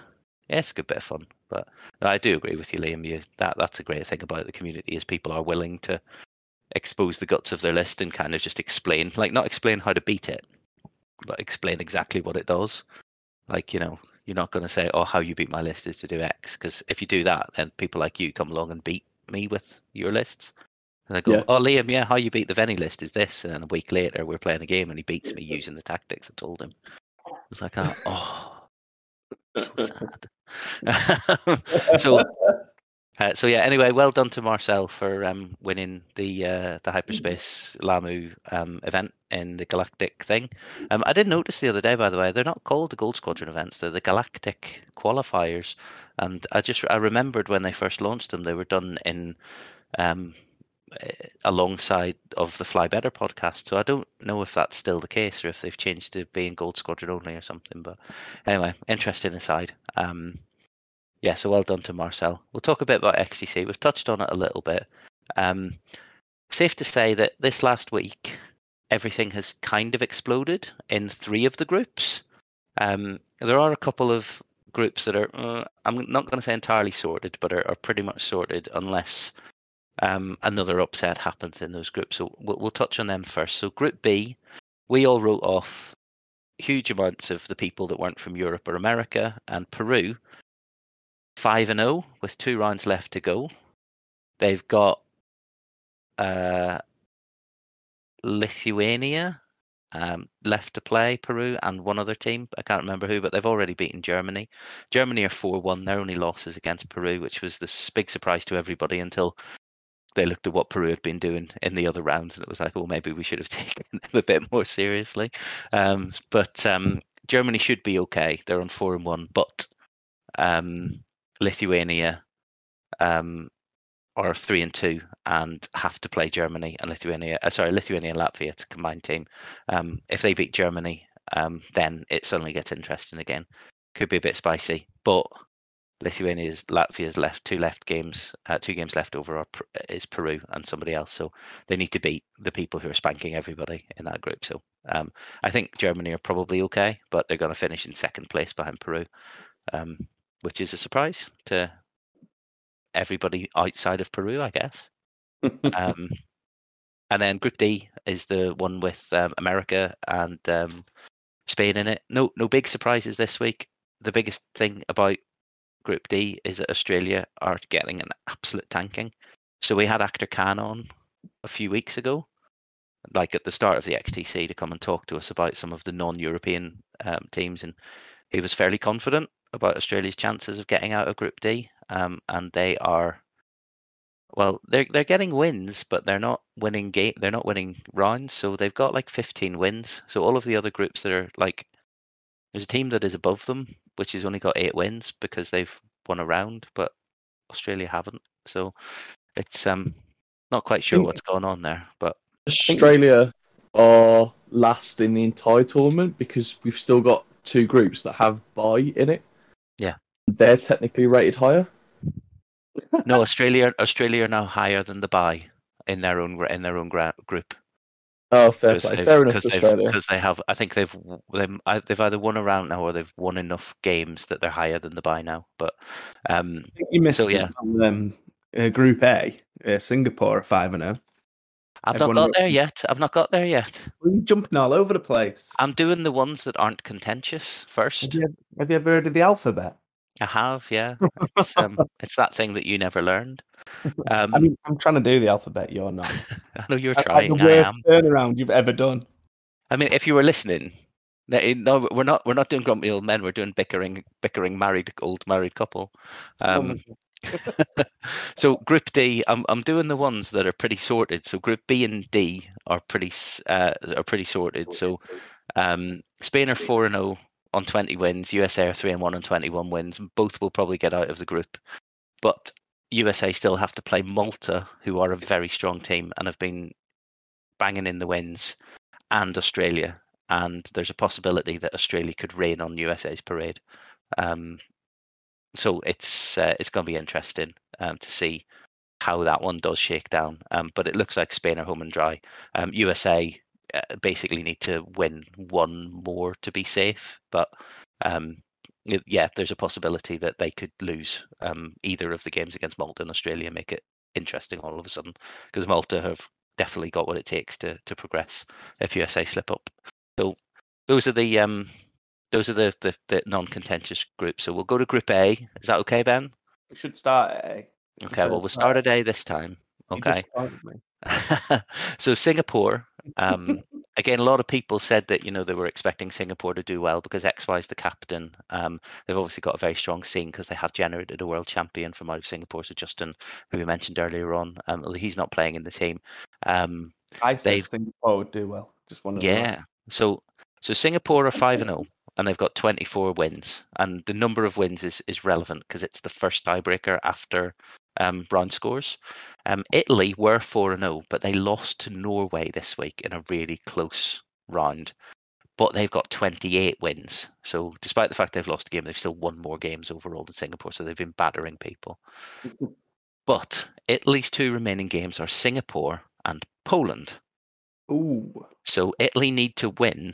yeah, it's a good bit of fun. But no, I do agree with you, Liam. You that that's a great thing about the community is people are willing to expose the guts of their list and kind of just explain, like not explain how to beat it, but explain exactly what it does. Like you know, you're not going to say, "Oh, how you beat my list is to do X," because if you do that, then people like you come along and beat me with your lists. And I go, Yeah. "Oh, Liam, yeah, how you beat the Vennie list is this," and then a week later we're playing a game and he beats me using the tactics I told him. It's like, oh, oh so sad. so uh, so yeah. Anyway, well done to Marcel for um, winning the uh, the hyperspace Lah'mu um, event in the Galactic thing. Um, I did notice the other day, by the way, they're not called the Gold Squadron events; they're the Galactic qualifiers. And I just I remembered when they first launched them, they were done in um, alongside of the Fly Better podcast. So I don't know if that's still the case or if they've changed to being Gold Squadron only or something. But anyway, interesting aside. Um, yeah, so well done to Marcel. We'll talk a bit about XTC. We've touched on it a little bit. Um, safe to say that this last week, everything has kind of exploded in three of the groups. Um, there are a couple of groups that are, uh, I'm not going to say entirely sorted, but are, are pretty much sorted unless um, another upset happens in those groups. So we'll, we'll touch on them first. So Group B, we all wrote off huge amounts of the people that weren't from Europe or America, and Peru, five and zero with two rounds left to go. They've got uh, Lithuania um, left to play, Peru, and one other team. I can't remember who, but they've already beaten Germany. Germany are 4 1. Their only losses against Peru, which was this big surprise to everybody until they looked at what Peru had been doing in the other rounds, and it was like, well, maybe we should have taken them a bit more seriously. Um, but um, Germany should be okay. They're on 4 and 1, but um, Lithuania um, are three and two and have to play Germany and Lithuania. Uh, sorry, Lithuania and Latvia. It's a combined team. Um, if they beat Germany, um, then it suddenly gets interesting again. Could be a bit spicy, but Lithuania's Latvia's left two left games, uh, two games left over are, is Peru and somebody else. So they need to beat the people who are spanking everybody in that group. So um, I think Germany are probably okay, but they're going to finish in second place behind Peru, um, which is a surprise to everybody outside of Peru, I guess. um, and then Group D is the one with um, America and um, Spain in it. No, no big surprises this week. The biggest thing about Group D is that Australia are getting an absolute tanking. So we had Actor Khan on a few weeks ago, like at the start of the XTC, to come and talk to us about some of the non-European um, teams, and he was fairly confident about Australia's chances of getting out of Group D um, and they are well, they're they're getting wins, but they're not winning game. They're not winning rounds, so they've got like 15 wins. So all of the other groups that are like, there's a team that is above them, which has only got eight wins because they've won a round, but Australia haven't. So it's um not quite sure what's going on there. But Australia are last in the entire tournament because we've still got two groups that have bye in it. Yeah, they're technically rated higher no, Australia Australia are now higher than the bye in their own in their own gra- group. Oh, fair play. Fair enough, Because they have, I think they've they've they've either won a round now or they've won enough games that they're higher than the buy now. But um, you missed so yeah, on, um, uh, Group A, uh, Singapore five and zero. Oh. I've Everyone not got there yet. I've not got there yet. You're jumping all over the place. I'm doing the ones that aren't contentious first. Have you, have you ever heard of the alphabet? I have, yeah. It's, um, it's that thing that you never learned. Um, I mean, I'm trying to do the alphabet. You're not. I know you're trying. I am the worst turnaround you've ever done. I mean, if you were listening, no, we're not. We're not doing grumpy old men. We're doing bickering, bickering married old married couple. Um, so Group D, I'm I'm doing the ones that are pretty sorted. So Group B and D are pretty uh, are pretty sorted. So um, Spain are four and zero oh on 20 wins. USA are 3 and 1 on 21 wins. Both will probably get out of the group. But USA still have to play Malta, who are a very strong team and have been banging in the wins, and Australia. And there's a possibility that Australia could rain on USA's parade. Um, so it's uh, it's going to be interesting um, to see how that one does shake down. Um, but it looks like Spain are home and dry. Um, USA uh, basically need to win one more to be safe. But um, yeah, there's a possibility that they could lose um, either of the games against Malta and Australia, make it interesting all of a sudden because Malta have definitely got what it takes to to progress if USA slip up. So those are the um, those are the, the, the non-contentious groups. So we'll go to Group A. Is that okay, Ben? We should start at A. Okay, well we'll start at A this time. Okay. so Singapore, um, again, a lot of people said that you know they were expecting Singapore to do well because XY is the captain. Um, they've obviously got a very strong scene because they have generated a world champion from out of Singapore. So Justin, who we mentioned earlier on, um, he's not playing in the team. Um, I think Singapore would do well. Just one. Yeah. So so Singapore are five and zero. Oh, and they've got 24 wins, and the number of wins is is relevant because it's the first tiebreaker after um, round scores. Um, Italy were 4 0, but they lost to Norway this week in a really close round. But they've got 28 wins. So, despite the fact they've lost a game, they've still won more games overall than Singapore. So, they've been battering people. but Italy's two remaining games are Singapore and Poland. Ooh. So, Italy need to win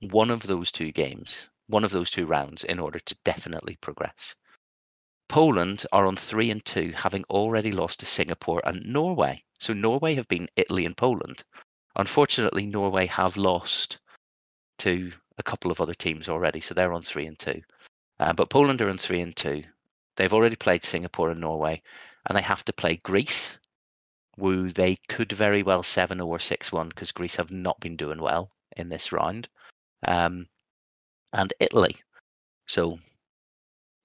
one of those two games one of those two rounds in order to definitely progress. Poland are on three and two, having already lost to Singapore and Norway. So Norway have been Italy and Poland. Unfortunately, Norway have lost to a couple of other teams already, so they're on three and two. Uh, but Poland are on three and two. They've already played Singapore and Norway, and they have to play Greece, who they could very well 7 or 6 1 because Greece have not been doing well in this round, um, and Italy. So,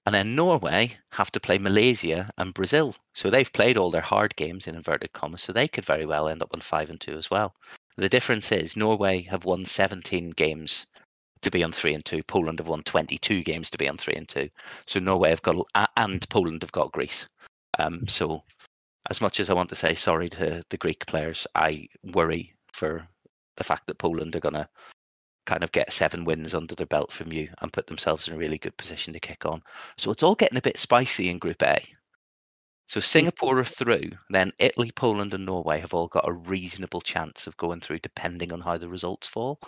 and then Norway have to play Malaysia and Brazil. So they've played all their hard games in inverted commas, so they could very well end up on 5 and 2 as well. The difference is Norway have won 17 games to be on three and two. Poland have won 22 games to be on three and two. So Norway have got and Poland have got Greece. Um, so as much as I want to say sorry to the Greek players, I worry for the fact that Poland are going to kind of get seven wins under their belt from you and put themselves in a really good position to kick on. So it's all getting a bit spicy in Group A. So Singapore are through, then Italy, Poland, and Norway have all got a reasonable chance of going through, depending on how the results fall.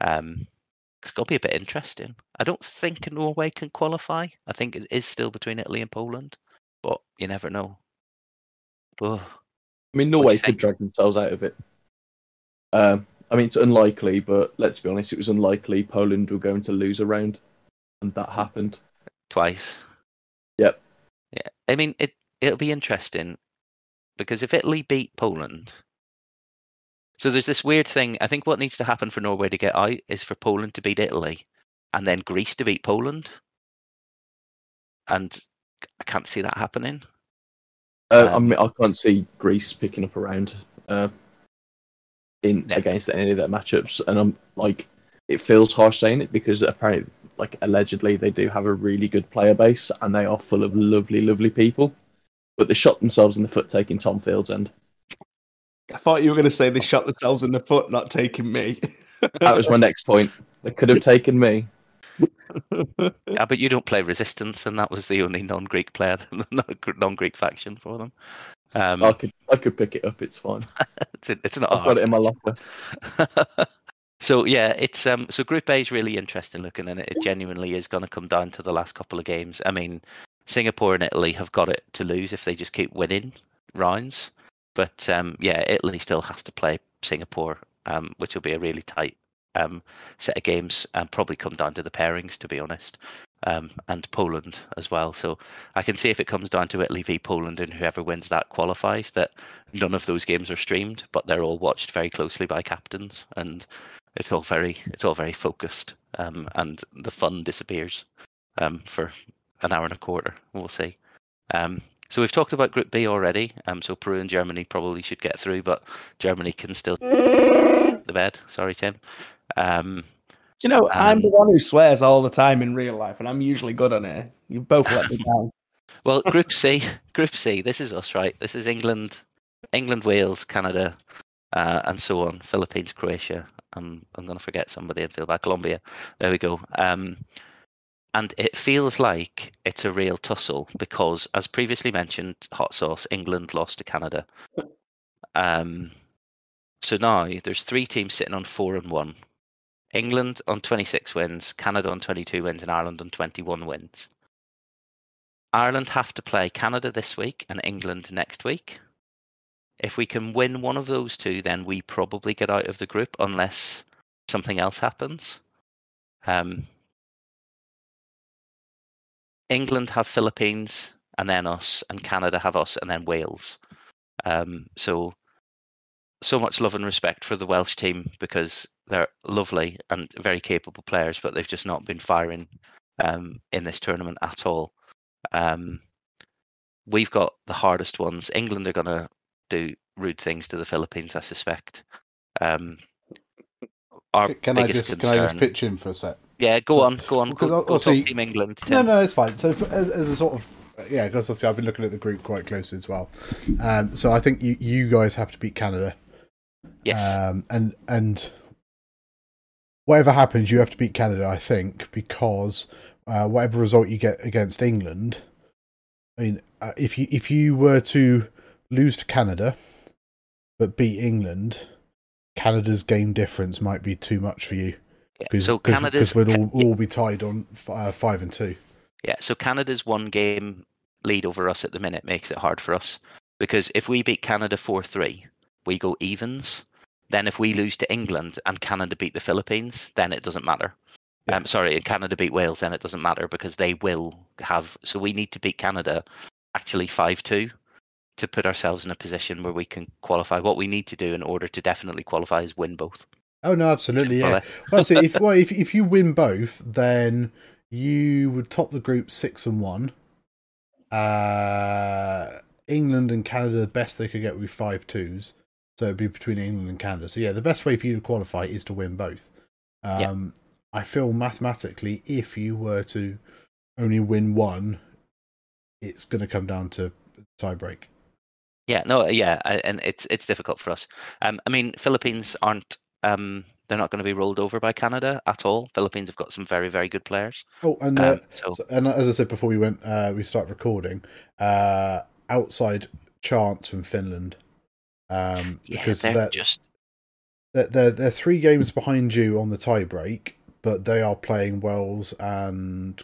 Um, it's got to be a bit interesting. I don't think Norway can qualify. I think it is still between Italy and Poland, but you never know. Oh, I mean, Norway could drag themselves out of it. Um, I mean, it's unlikely, but let's be honest, it was unlikely Poland were going to lose a round, and that happened twice. Yep. Yeah, I mean, it it'll be interesting because if Italy beat Poland, so there's this weird thing. I think what needs to happen for Norway to get out is for Poland to beat Italy, and then Greece to beat Poland. And I can't see that happening. Uh, um, I mean, I can't see Greece picking up around uh, in yeah. against any of their matchups, and I'm like, it feels harsh saying it because apparently, like allegedly, they do have a really good player base, and they are full of lovely, lovely people. But they shot themselves in the foot taking Tom Fields and I thought you were going to say they shot themselves in the foot, not taking me. that was my next point. They could have taken me. yeah, but you don't play Resistance, and that was the only non-Greek player, non-Greek faction for them. Um, I could, I could pick it up. It's fine. it's, it's not. I've got it in my locker. so yeah, it's um. So Group A is really interesting looking, and it genuinely is going to come down to the last couple of games. I mean, Singapore and Italy have got it to lose if they just keep winning rounds. But um, yeah, Italy still has to play Singapore, um, which will be a really tight um, set of games and probably come down to the pairings, to be honest, um, and Poland as well. So I can see if it comes down to Italy v Poland and whoever wins that qualifies, that none of those games are streamed, but they're all watched very closely by captains, and it's all very it's all very focused, um, and the fun disappears um, for an hour and a quarter. We'll see. Um, so we've talked about Group B already. Um, so Peru and Germany probably should get through, but Germany can still the bed. Sorry, Tim. Um, you know, um, I'm the one who swears all the time in real life, and I'm usually good on it. You both let me down. well, Group C, Group C. This is us, right? This is England, England, Wales, Canada, uh, and so on. Philippines, Croatia. I'm I'm going to forget somebody and feel bad. Colombia. There we go. Um, and it feels like it's a real tussle because, as previously mentioned, hot sauce England lost to Canada. Um, so now there's three teams sitting on four and one. England on 26 wins, Canada on 22 wins, and Ireland on 21 wins. Ireland have to play Canada this week and England next week. If we can win one of those two, then we probably get out of the group unless something else happens. Um, England have Philippines and then us, and Canada have us and then Wales. Um, so, so much love and respect for the Welsh team because they're lovely and very capable players, but they've just not been firing um, in this tournament at all. Um, we've got the hardest ones. England are going to do rude things to the Philippines, I suspect. Um, our can I just concern, can I just pitch in for a sec? Yeah, go so, on, go on. Go, go Team England. Tim. No, no, it's fine. So, as, as, a sort of yeah, because obviously I've been looking at the group quite closely as well. Um, so I think you you guys have to beat Canada. Yes. Um, and and whatever happens, you have to beat Canada. I think because uh, whatever result you get against England, I mean, uh, if you if you were to lose to Canada but beat England, Canada's game difference might be too much for you so Canada's we'd all, all be tied on uh, five and two. Yeah, so Canada's one game lead over us at the minute makes it hard for us because if we beat Canada 4 3, we go evens. Then if we lose to England and Canada beat the Philippines, then it doesn't matter. Yeah. Um, sorry, and Canada beat Wales, then it doesn't matter because they will have. So we need to beat Canada actually 5 2 to put ourselves in a position where we can qualify. What we need to do in order to definitely qualify is win both. Oh no, absolutely, yeah. Well, see, if well, if if you win both, then you would top the group six and one. Uh, England and Canada, the best they could get would be five twos, so it'd be between England and Canada. So yeah, the best way for you to qualify is to win both. Yeah. Um, I feel mathematically, if you were to only win one, it's going to come down to tiebreak. Yeah, no, yeah, I- and it's it's difficult for us. Um, I mean, Philippines aren't um, they're not going to be rolled over by Canada at all. Philippines have got some very very good players. Oh, and uh, Um, so So- and as I said before we went, uh, we start recording. Uh, outside chance from Finland, um, yeah, because they're they're, just they're, they're they're three games behind you on the tiebreak, but they are playing Wales and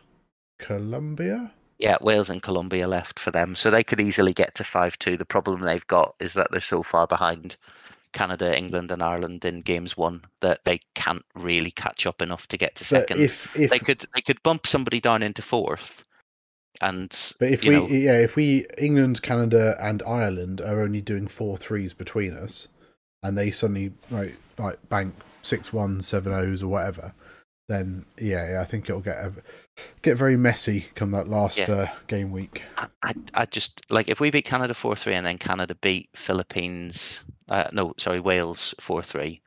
Colombia. yeah, Wales and Colombia left for them, so they could easily get to five two. The problem they've got is that they're so far behind Canada, England, and Ireland in games one that they can't really catch up enough to get to second. if if they could they could bump somebody down into fourth, and but if we know, yeah if we England, Canada, and Ireland are only doing four threes between us, and they suddenly like like bank six ones, seven O's or whatever, then yeah, yeah I think it'll get a, get very messy come that last Yeah. uh, game week. I, I, just like if we beat Canada four three and then Canada beat Philippines, uh, no, sorry, Wales four three,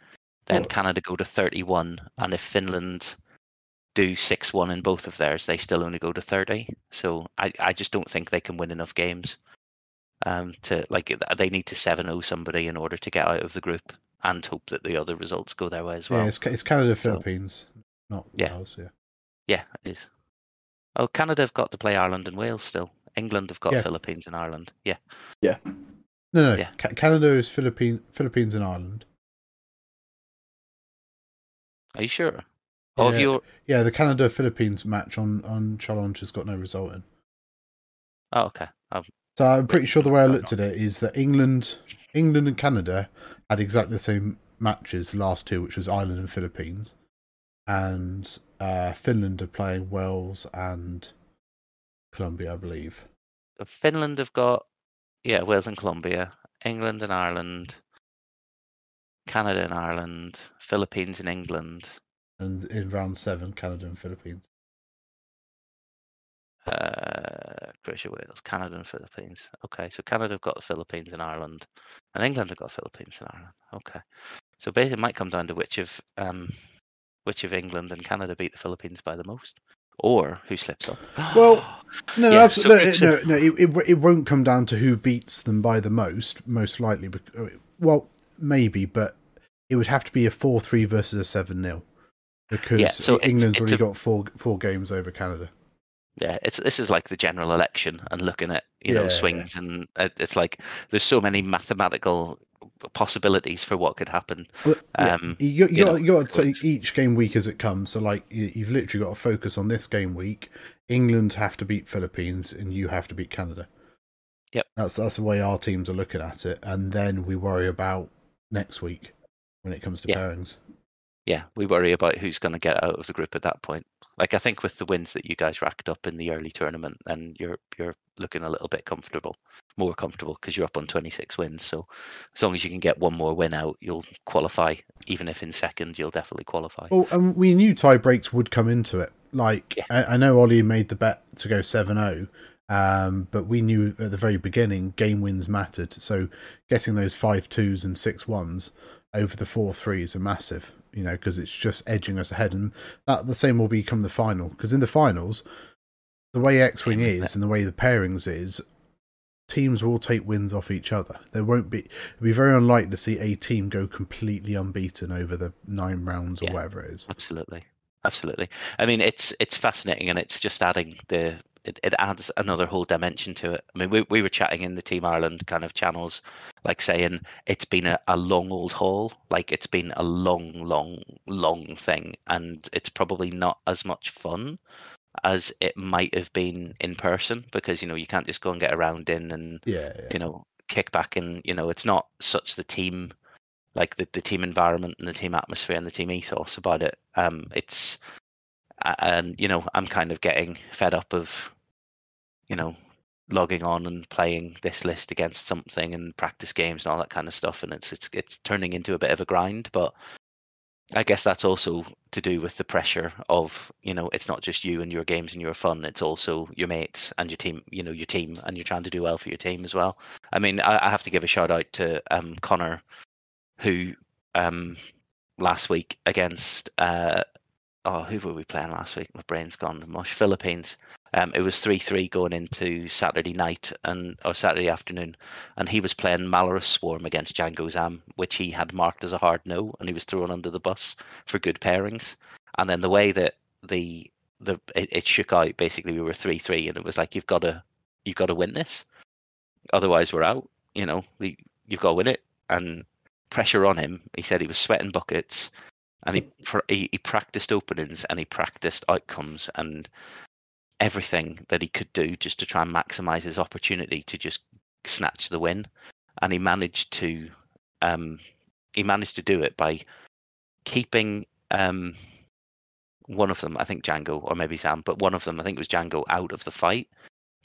then Well- Canada go to thirty one, and if Finland do six one in both of theirs, they still only go to thirty. So I, I just don't think they can win enough games. Um, to like they need to 7-0 somebody in order to get out of the group and hope that the other results go their way as well. yeah, it's, it's Canada, Philippines, not Yeah. Wales. Yeah, Yeah, it is. Oh, Canada have got to play Ireland and Wales still. England have got Yeah. Philippines and Ireland. Yeah. no, no, Yeah. Ca- Canada is Philippine, Philippines and Ireland. Are you sure? Yeah. you? Yeah, the Canada Philippines match on on challenge has got no result in. Oh, okay. Um, So I'm pretty sure the way I looked at it is that England, England and Canada had exactly the same matches the last two, which was Ireland and Philippines, and uh, Finland are playing Wales and Colombia, I believe. Finland have got yeah Wales and Colombia, England and Ireland, Canada and Ireland, Philippines and England, And in round seven, Canada and Philippines. uh, Croatia, Wales, Canada and Philippines. Okay, so Canada have got the Philippines and Ireland, and England have got Philippines and Ireland. Okay, so basically it might come down to which of um which of England and Canada beat the Philippines by the most, or who slips up. Well, No, Yeah, absolutely. so- no, no, it, it, it won't come down to who beats them by the most, most likely. Well, maybe, but it would have to be a 4 3 versus a 7 0. Because so England's it's already a- got four four games over Canada. Yeah, it's this is like the general election and looking at you Yeah, know yeah. swings and it- it's like there's so many mathematical possibilities for what could happen. Well, yeah, Um, you, you, you got, know, you got to take each game week as it comes. So, like, you, you've literally got to focus on this game week. England have to beat Philippines, and you have to beat Canada. Yep. That's that's the way our teams are looking at it, and then we worry about next week when it comes to Yeah. pairings. Yeah, we worry about who's going to get out of the group at that point. Like I think with the wins that you guys racked up in the early tournament, then you're you're looking a little bit comfortable, more comfortable because you're up on 26 wins. So as long as you can get one more win out, you'll qualify. Even if in second, you'll definitely qualify. Well, and we knew tie breaks would come into it. Like, Yeah. I, I know Ollie made the bet to go 7 0, um, but we knew at the very beginning game wins mattered. So getting those five twos and six ones over the four threes are massive, you know, because it's just edging us ahead. And that the same will become the final. Because in the finals, the way X Wing is and the way the pairings is, teams will take wins off each other. There won't be, it'll be very unlikely to see a team go completely unbeaten over the nine rounds or Yeah. whatever it is. Absolutely, absolutely. I mean, it's it's fascinating, and it's just adding the it, it adds another whole dimension to it. I mean, we we were chatting in the Team Ireland kind of channels, like saying it's been a, a long old haul, like it's been a long, long, long thing, and it's probably not as much fun as it might have been in person because you know you can't just go and get around in and Yeah, yeah. you know kick back and you know it's not such the team like the, the team environment and the team atmosphere and the team ethos about it um it's and you know i'm kind of getting fed up of you know logging on and playing this list against something and practice games and all that kind of stuff and it's it's it's turning into a bit of a grind but i guess that's also to do with the pressure of you know it's not just you and your games and your fun it's also your mates and your team you know your team and you're trying to do well for your team as well. I mean i, I have to give a shout out to um connor who um last week against uh oh who were we playing last week? My brain's gone mush. Philippines um it was 3-3 going into saturday night and or saturday afternoon and he was playing malorus swarm against jango zam which he had marked as a hard no and he was thrown under the bus for good pairings. And then the way that the the it, it shook out basically we were 3-3 and it was like you've got to you've got to win this. Otherwise we're out you know the, you've got to win it. And pressure on him he said he was sweating buckets and he, pr- he he practiced openings and he practiced outcomes and everything that he could do just to try and maximize his opportunity to just snatch the win. And he managed to um he managed to do it by keeping um one of them i think jango or maybe zam but one of them i think it was jango out of the fight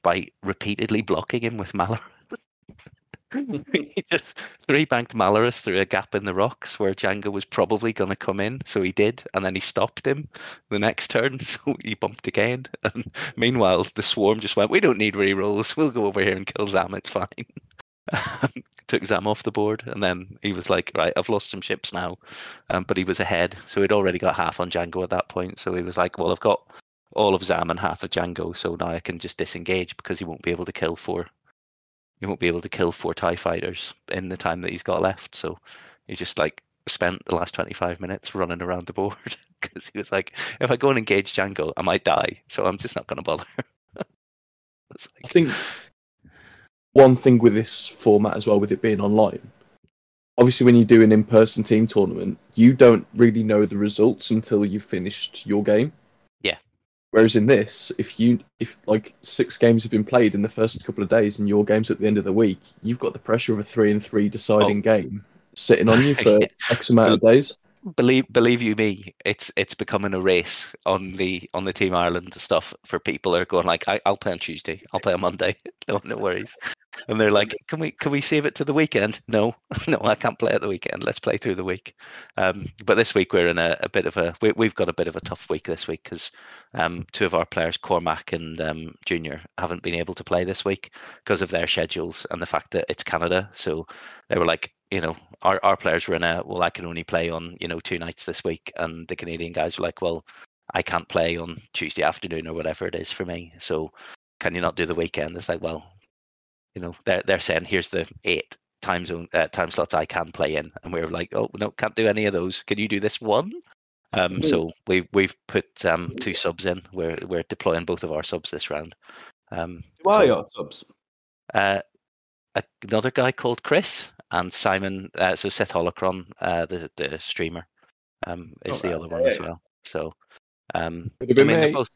by repeatedly blocking him with malor he just three banked Malorus through a gap in the rocks where Jango was probably going to come in. So he did, and then he stopped him the next turn. So he bumped again. And meanwhile, the swarm just went, "We don't need rerolls. We'll go over here and kill Zam. It's fine." Took Zam off the board, and then he was like, "Right, I've lost some ships now," um, but he was ahead, so he'd already got half on Jango at that point. So he was like, "Well, I've got." All of Zam and half of Jango, so now I can just disengage because he won't be able to kill four he won't be able to kill four TIE fighters in the time that he's got left. So he just like spent the last 25 minutes running around the board because he was like, if I go and engage Jango, I might die. So I'm just not going to bother. It's I think one thing with this format as well, with it being online, obviously when you do an in-person team tournament, you don't really know the results until you've finished your game. Whereas in this, if you if like six games have been played in the first couple of days and your game's at the end of the week, you've got the pressure of a three and three deciding oh. game sitting on you for X amount of days. Believe believe you me, it's it's becoming a race on the on the Team Ireland stuff for people are going like, I, I'll play on Tuesday, I'll play on Monday, no no worries. And they're like, can we can we save it to the weekend? No, no, I can't play at the weekend. Let's play through the week. Um, but this week we're in a, a bit of a we, we've got a bit of a tough week this week because um, two of our players, Cormac and um, Junior, haven't been able to play this week because of their schedules and the fact that it's Canada. So they were like, you know, our, our players were in a well, I can only play on you know two nights this week, and the Canadian guys were like, well, I can't play on Tuesday afternoon or whatever it is for me. So can you not do the weekend? It's like, well, you know, they're they're saying here's the eight time zone uh, time slots I can play in, and we are like, oh no, can't do any of those. Can you do this one? Um, Mhm. so we've we've put um, two subs in. We're we're deploying both of our subs this round. Um, Who are your subs? uh, another guy called Chris and Simon. Uh, so Seth Holocron, uh, the the streamer, um, is the other one as well. So, um, I mean, they're both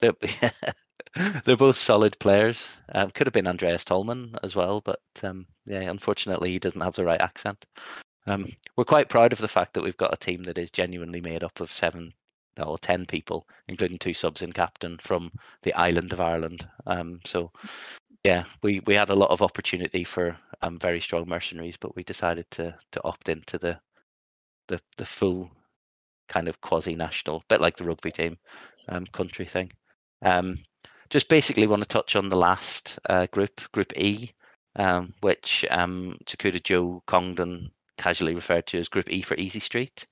they're, they're both solid players. Um, could have been Andreas Tolman as well, but um, yeah, unfortunately, he doesn't have the right accent. Um, we're quite proud of the fact that we've got a team that is genuinely made up of seven or ten people, including two subs and captain from the island of Ireland. Um, so yeah, we, we had a lot of opportunity for um, very strong mercenaries, but we decided to to opt into the the the full kind of quasi national, bit like the rugby team um, country thing. Um, just basically want to touch on the last uh, group, Group E, um, which um, Takuda Joe Congdon casually referred to as Group E for Easy Street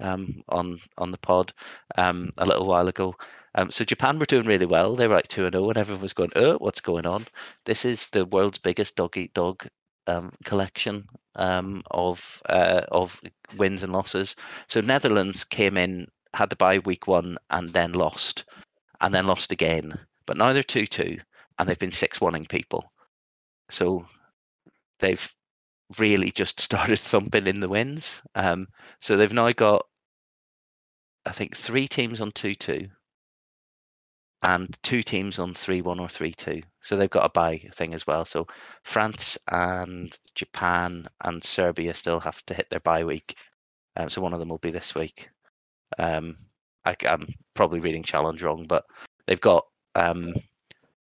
um, on on the pod um, a little while ago. Um, so Japan were doing really well. They were like two and zero, and everyone was going, "Oh, what's going on?" This is the world's biggest dog eat dog um, collection um, of uh, of wins and losses. So Netherlands came in, had to buy week one, and then lost, and then lost again. But now they're two two, and they've been six oneing people. So they've really just started thumping in the wins. Um, so they've now got I think three teams on two two, and two teams on three one or three two. So they've got a buy thing as well. So France and Japan and Serbia still have to hit their bye week. Um, so one of them will be this week. Um, I, am probably reading challenge wrong, but they've got um,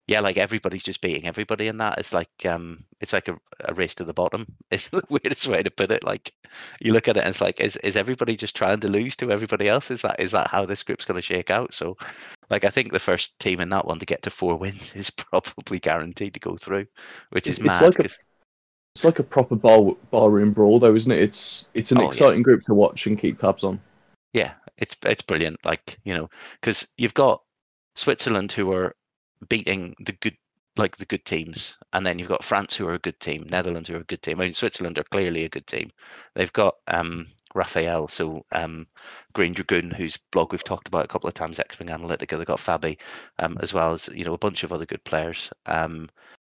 yeah, like everybody's just beating everybody in that. It's like um, it's like a, a race to the bottom. It's the weirdest way to put it. Like you look at it and it's like, is is everybody just trying to lose to everybody else? Is that is that how this group's going to shake out? So, like I think the first team in that one to get to four wins is probably guaranteed to go through, which is It's mad. like a- It's like a proper bar barroom brawl, though, isn't it? It's it's an Oh, yeah. exciting group to watch and keep tabs on. Yeah, it's it's brilliant. Like you know, because you've got Switzerland who are beating the good like the good teams, and then you've got France who are a good team, Netherlands who are a good team. I mean, Switzerland are clearly a good team. They've got um, Raphael, so um, Green Dragoon, whose blog we've talked about a couple of times, X-Wing Analytica. They've got Fabi, um, as well as you know a bunch of other good players. Um,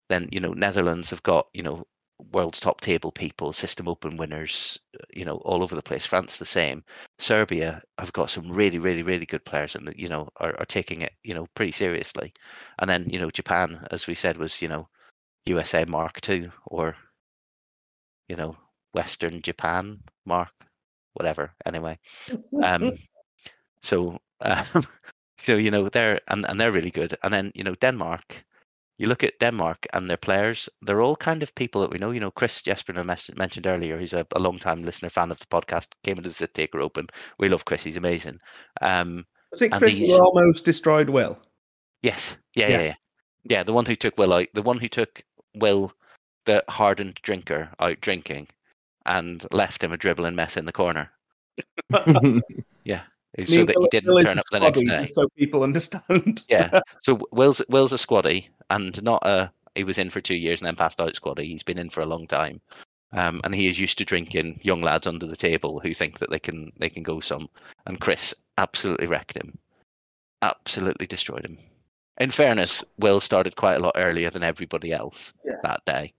then you know Netherlands have got you know world's top table people, system open winners, uh, you know all over the place. France the same. Serbia have got some really, really, really good players, and you know are, are taking it, you know, pretty seriously. And then you know Japan, as we said, was you know USA Mark Two or you know Western Japan Mark, whatever. Anyway, um, so um, so you know they're and, and they're really good. And then you know Denmark. You look at Denmark and their players; they're all kind of people that we know. You know, Chris Jesper mentioned earlier. He's a, a long-time listener, fan of the podcast. Came into the Sit Taker Open. We love Chris; he's amazing. Um, Was it Chris these- who almost destroyed Will? yes, yeah, Yeah. yeah, yeah, yeah. The one who took Will out, the one who took Will, the hardened drinker, out drinking, and left him a dribbling mess in the corner, so that he didn't Will turn up the next day. So people understand. Yeah. So Will's Will's a squaddy, and not a. He was in for two years and then passed out squaddy. He's been in for a long time, um, and he is used to drinking young lads under the table who think that they can they can go some. And Chris absolutely wrecked him, absolutely destroyed him. In fairness, Will started quite a lot earlier than everybody else Yeah. that day.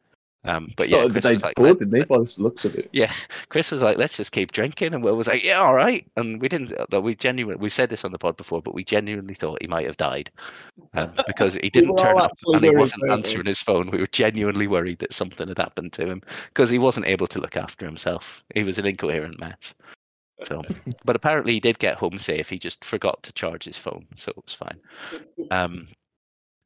Um, but yeah, Started the Chris was like, before, didn't? By the looks of it. yeah, Chris was like, "Let's just keep drinking," and Will was like, "Yeah, all right." And we didn't. uh, We genuinely, we said this on the pod before, but we genuinely thought he might have died um, because he didn't turn up and he wasn't answering his phone. We were genuinely worried that something had happened to him because he wasn't able to look after himself. He was an incoherent mess. So, but apparently he did get home safe. He just forgot to charge his phone, so it was fine. Um,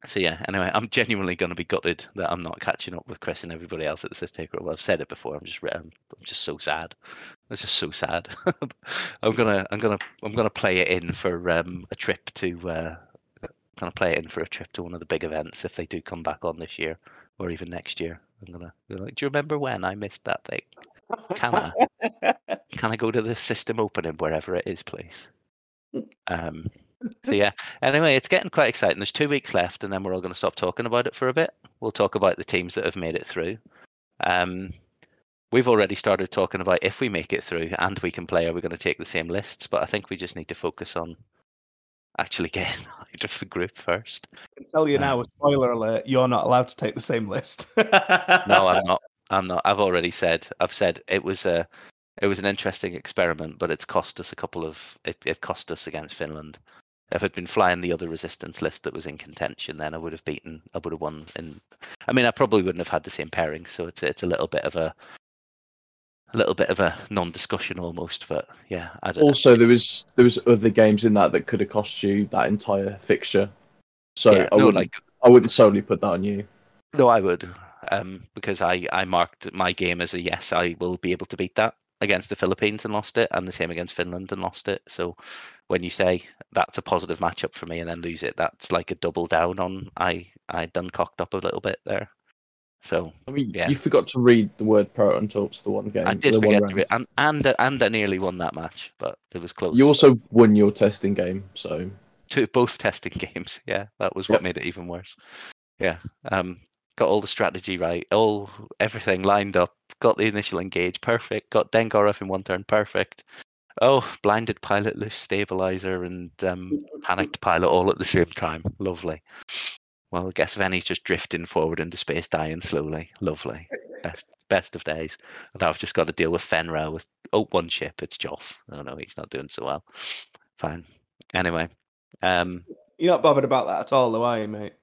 so yeah. Anyway, I'm genuinely going to be gutted that I'm not catching up with Chris and everybody else at the Taker. Well, I've said it before. I'm just I'm, I'm just so sad. It's just so sad. I'm gonna I'm gonna I'm gonna play it in for um, a trip to. Uh, gonna play it in for a trip to one of the big events if they do come back on this year or even next year. I'm gonna be like, do you remember when I missed that thing? Can I? Can I go to the system opening wherever it is, please? Um, so yeah. Anyway, it's getting quite exciting. There's two weeks left, and then we're all going to stop talking about it for a bit. We'll talk about the teams that have made it through. Um, we've already started talking about if we make it through and we can play, are we going to take the same lists? But I think we just need to focus on actually getting out of the group first. I can tell you Uh, now, a spoiler alert, you're not allowed to take the same list. No, I'm not. I'm not. I've already said. I've said it was a. It was an interesting experiment, but it's cost us a couple of. It, it cost us against Finland. If I'd been flying the other resistance list that was in contention, then I would have beaten. I would have won. In, I mean, I probably wouldn't have had the same pairing, so it's it's a little bit of a. A little bit of a non-discussion almost, but yeah. I don't, Also, there was there was other games in that that could have cost you that entire fixture. So yeah, I no, wouldn't like I wouldn't solely put that on you. No, I would, um, because I I marked my game as a yes. I will be able to beat that against the Philippines and lost it, and the same against Finland and lost it. So when you say that's a positive matchup for me and then lose it, that's like a double down on I I done cocked up a little bit there. So I mean, Yeah. you forgot to read the word proton torps the one game. I did forget to round. re- and and and I nearly won that match, but it was close. You also won your testing game, so two both testing games. Yeah, that was what Yep. made it even worse. Yeah, um, got all the strategy right, all everything lined up. Got the initial engage perfect. Got Dengorov in one turn perfect. Oh, blinded pilot, loose stabilizer, and um, panicked pilot all at the same time. Lovely. Well, I guess Vennie's just drifting forward into space, dying slowly. Lovely. Best best of days. And I've just got to deal with Fenrir with oh one ship. It's Joff. Oh no, he's not doing so well. Fine. Anyway, um, You're not bothered about that at all, though, are you, mate?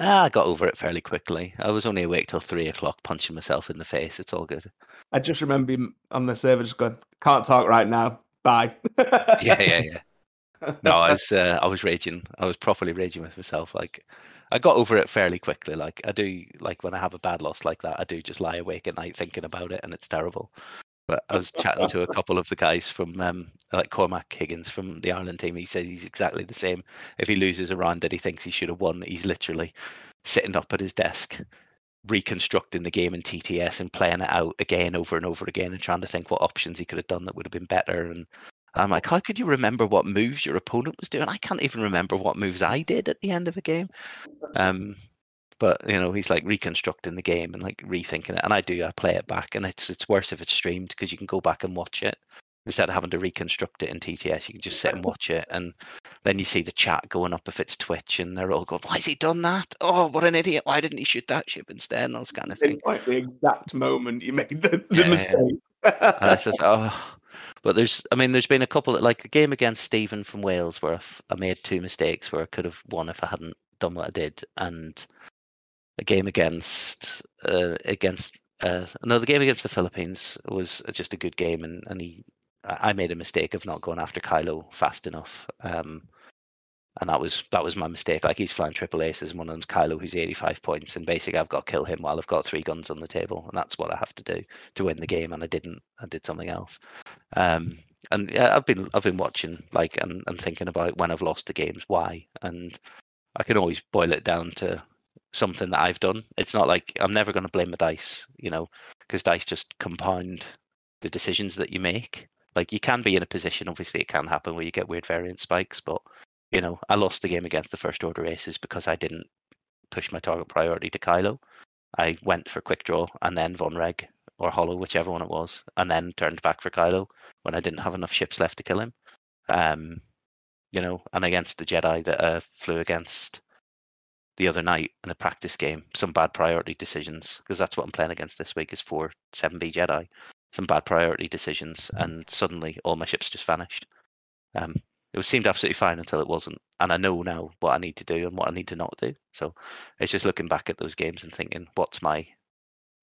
ah, I got over it fairly quickly. I was only awake till three o'clock, punching myself in the face. It's all good. I just remember on the server just going, "Can't talk right now. Bye." Yeah, yeah, yeah. No, I was uh, I was raging. I was properly raging with myself. Like I got over it fairly quickly. Like I do, like when I have a bad loss like that, I do just lie awake at night thinking about it, and it's terrible. But I was chatting to a couple of the guys from um, like Cormac Higgins from the Ireland team. He says he's exactly the same. If he loses a round that he thinks he should have won, he's literally sitting up at his desk, reconstructing the game in TTS and playing it out again over and over again and trying to think what options he could have done that would have been better. And I'm like, how could you remember what moves your opponent was doing? I can't even remember what moves I did at the end of a game. Um, but you know, he's like reconstructing the game and like rethinking it. And I do, I play it back, and it's it's worse if it's streamed because you can go back and watch it instead of having to reconstruct it in TTS. You can just sit and watch it, and then you see the chat going up if it's Twitch, and they're all going, "Why has he done that? Oh, what an idiot! Why didn't he shoot that ship instead?" And all this kind of thing. Pinpoint the exact moment you made the, the Yeah, yeah. mistake. And I says, oh, but there's, I mean, there's been a couple of, like the game against Stephen from Wales where I made two mistakes where I could have won if I hadn't done what I did, and a game against, uh, against, uh, no, the game against the Philippines was just a good game, and and he, I made a mistake of not going after Kylo fast enough, um, and that was that was my mistake. Like he's flying triple aces, and one of them's Kylo, who's 85 points, and basically I've got to kill him while I've got three guns on the table, and that's what I have to do to win the game, and I didn't. I did something else. Um, and yeah, I've been I've been watching like and, and thinking about when I've lost the games, why, and I can always boil it down to something that I've done. It's not like I'm never going to blame the dice, you know, because dice just compound the decisions that you make. Like you can be in a position, obviously, it can happen where you get weird variant spikes, but you know, I lost the game against the first order aces because I didn't push my target priority to Kylo. I went for Quickdraw and then Vonreg or Holo, whichever one it was, and then turned back for Kylo when I didn't have enough ships left to kill him. Um, you know, and against the Jedi that uh, flew against the other night in a practice game, some bad priority decisions because that's what I'm playing against this week is four seven B Jedi, some bad priority decisions, and suddenly all my ships just vanished. Um, it seemed absolutely fine until it wasn't, and I know now what I need to do and what I need to not do. So it's just looking back at those games and thinking, what's my,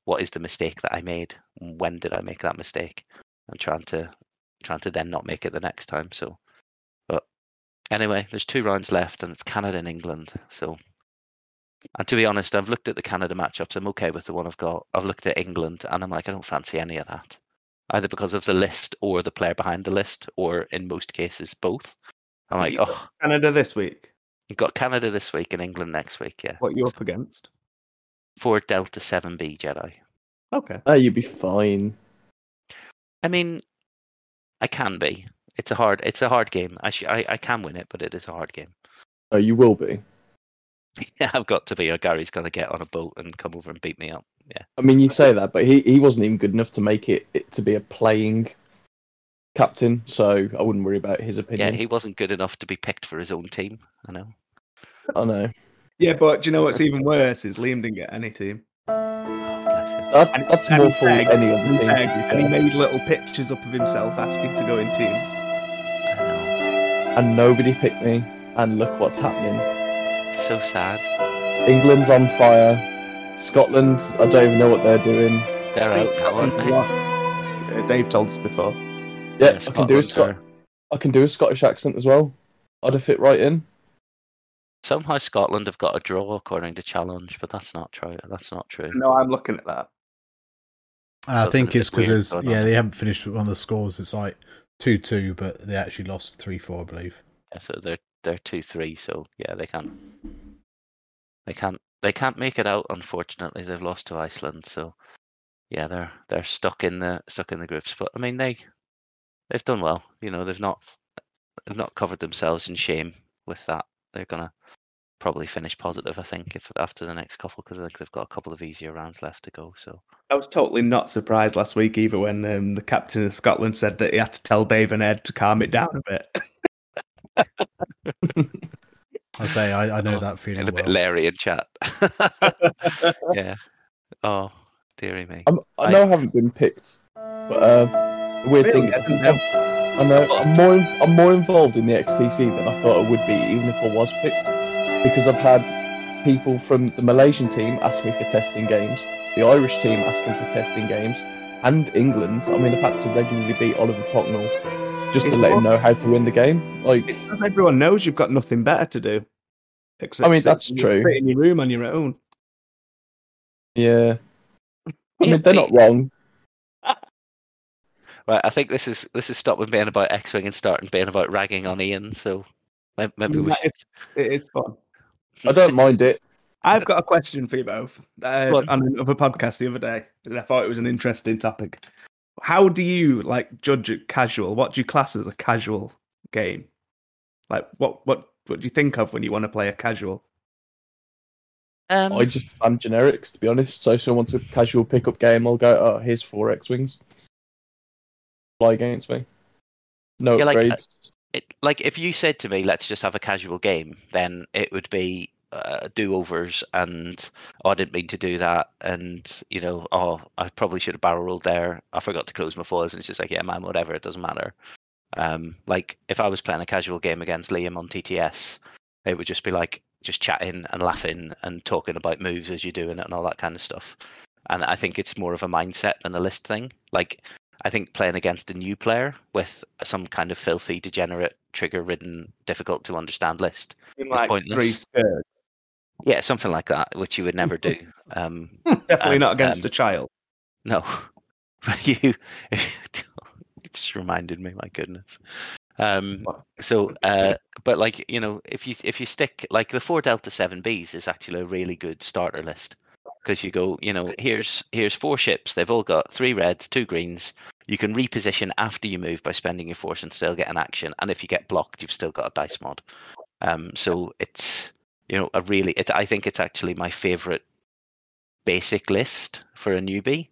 what is the mistake that I made? When did I make that mistake? And trying to, trying to then not make it the next time. So, but anyway, there's two rounds left, and it's Canada and England. So, and to be honest, I've looked at the Canada matchups. I'm okay with the one I've got. I've looked at England, and I'm like, I don't fancy any of that either because of the list or the player behind the list, or in most cases, both. I'm like, oh, Canada this week. you've got Canada this week and England next week, yeah. What you up against? Four Delta 7B Jedi. Okay. Oh, you'd be fine. I mean, I can be. It's a hard. It's a hard game. I, sh- I I can win it, but it is a hard game. Oh, you will be. Yeah, I've got to be, or Gary's gonna get on a boat and come over and beat me up. Yeah, I mean, you say that, but he, he wasn't even good enough to make it, it to be a playing captain, so I wouldn't worry about his opinion. yeah. He wasn't good enough to be picked for his own team. I know. I know. Yeah, but do you know what's even worse is Liam didn't get any team. Oh, bless him. That, And- that's and more he for begged, any other and he team. begged, to be and he made little pictures up of himself asking to go in teams. I know. And nobody picked me, and look what's happening. It's so sad. England's on fire. Scotland, I don't even know what they're doing. They're out now, aren't they? Uh, Dave told us before. Yeah, I can do a Scot- I can do a Scottish accent as well. I'd have fit right in. Somehow Scotland have got a draw according to challenge, but that's not true. That's not true. No, I'm looking at that. I Something think it's because there's yeah on. they haven't finished on the scores. It's like two two, but they actually lost three four, I believe. Yeah, so they're they're two three. So yeah, they can't they can't they can't make it out. Unfortunately, they've lost to Iceland. So yeah, they're they're stuck in the stuck in the groups. But I mean, they they've done well. You know, they've not they've not covered themselves in shame with that. They're gonna probably finish positive. I think if after the next couple because I think they've got a couple of easier rounds left to go. So I was totally not surprised last week either when um, the captain of Scotland said that he had to tell Dave and Ed to calm it down a bit. I say I, I know Oh, that feeling and a bit well. Larry in chat. yeah. Oh, dearie me. I'm, I I- know I haven't been picked, but uh, the weird thing is, I didn't know. I know. I'm more. I'm more involved in the XCC than I thought I would be, even if I was picked, because I've had people from the Malaysian team ask me for testing games, the Irish team asking for testing games, and England. I mean, I've had to regularly beat Oliver Pocknell just It's to let more- him know how to win the game. Like, It's everyone knows you've got nothing better to do. Except I mean, sit- that's true. Sit in your room on your own. yeah. I mean, they're not wrong. Right, I think this is this is stopping being about X-wing and starting being about ragging on Ian. So may- maybe we should. it is fun. I don't mind it. I've got a question for you both. Uh, Go on. on another podcast the other day, and I thought it was an interesting topic. How do you like judge it casual? What do you class as a casual game? Like, what what what do you think of when you want to play a casual? Um, I just fan generics, to be honest. So if someone wants a casual pickup game, I'll go, oh, here's four X Wings. Fly against me. No Yeah, like, uh, upgrades. it, like if you said to me, "Let's just have a casual game," then it would be uh, do-overs and oh, I didn't mean to do that, and you know, oh, I probably should have barrel rolled there. I forgot to close my foils, and it's just like, yeah, man, whatever, it doesn't matter. Um, like if I was playing a casual game against Liam on TTS, it would just be like just chatting and laughing and talking about moves as you're doing it and all that kind of stuff. And I think it's more of a mindset than a list thing. Like I think playing against a new player with some kind of filthy, degenerate, trigger-ridden, difficult to understand list, In It's like pointless. three skirts. Yeah, something like that, which you would never do. Um, Definitely And, not against um, a child. no, you, it just reminded me. My goodness. Um, so, uh, but like you know, if you if you stick like the four Delta Seven Bs is actually a really good starter list because you go, you know, here's here's four ships. They've all got three reds, two greens. You can reposition after you move by spending your force and still get an action. And if you get blocked, you've still got a dice mod. Um, so it's you know a really, it, I think it's actually my favorite basic list for a newbie.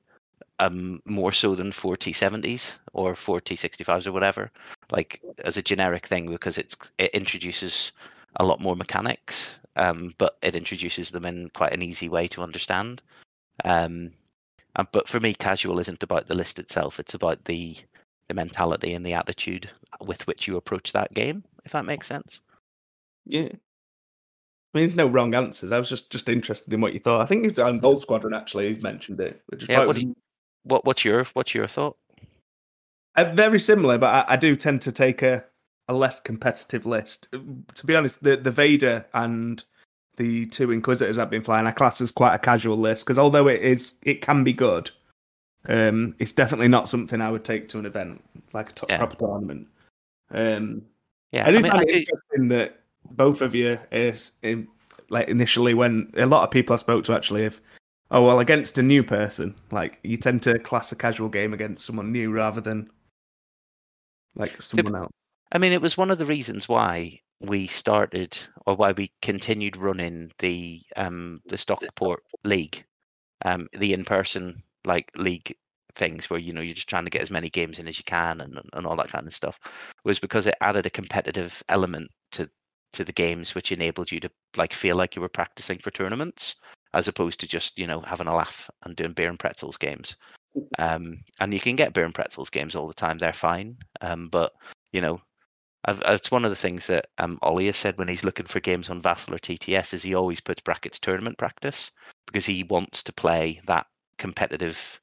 Um, more so than four T70s or four T65s or whatever like as a generic thing because it's it introduces a lot more mechanics um but it introduces them in quite an easy way to understand um but for me casual isn't about the list itself it's about the the mentality and the attitude with which you approach that game if that makes sense Yeah. I mean, there's no wrong answers. I was just just interested in what you thought. I think it's on Gold Squadron actually. He's mentioned it. I Yeah, what do what what's your what's your thought Uh, very similar, but I, I do tend to take a, a less competitive list. To be honest, the, the Vader and the two Inquisitors I've been flying, I class as quite a casual list because although it is, it can be good. Um, it's definitely not something I would take to an event like a top, Yeah. proper tournament. Um, yeah I do mean, find I do, interesting that both of you is in, like initially when a lot of people I spoke to actually have oh well against a new person like you tend to class a casual game against someone new rather than like someone else. I mean, it was one of the reasons why we started, or why we continued running the um the Stockport League, um the in-person like league things where you know you're just trying to get as many games in as you can and and all that kind of stuff, was because it added a competitive element to to the games, which enabled you to like feel like you were practicing for tournaments as opposed to just you know having a laugh and doing beer and pretzels games. Um, and you can get beer and pretzels games all the time; they're fine. Um, but you know, I've, it's one of the things that um, Ollie has said when he's looking for games on Vassal or TTS is he always puts brackets tournament practice because he wants to play that competitive.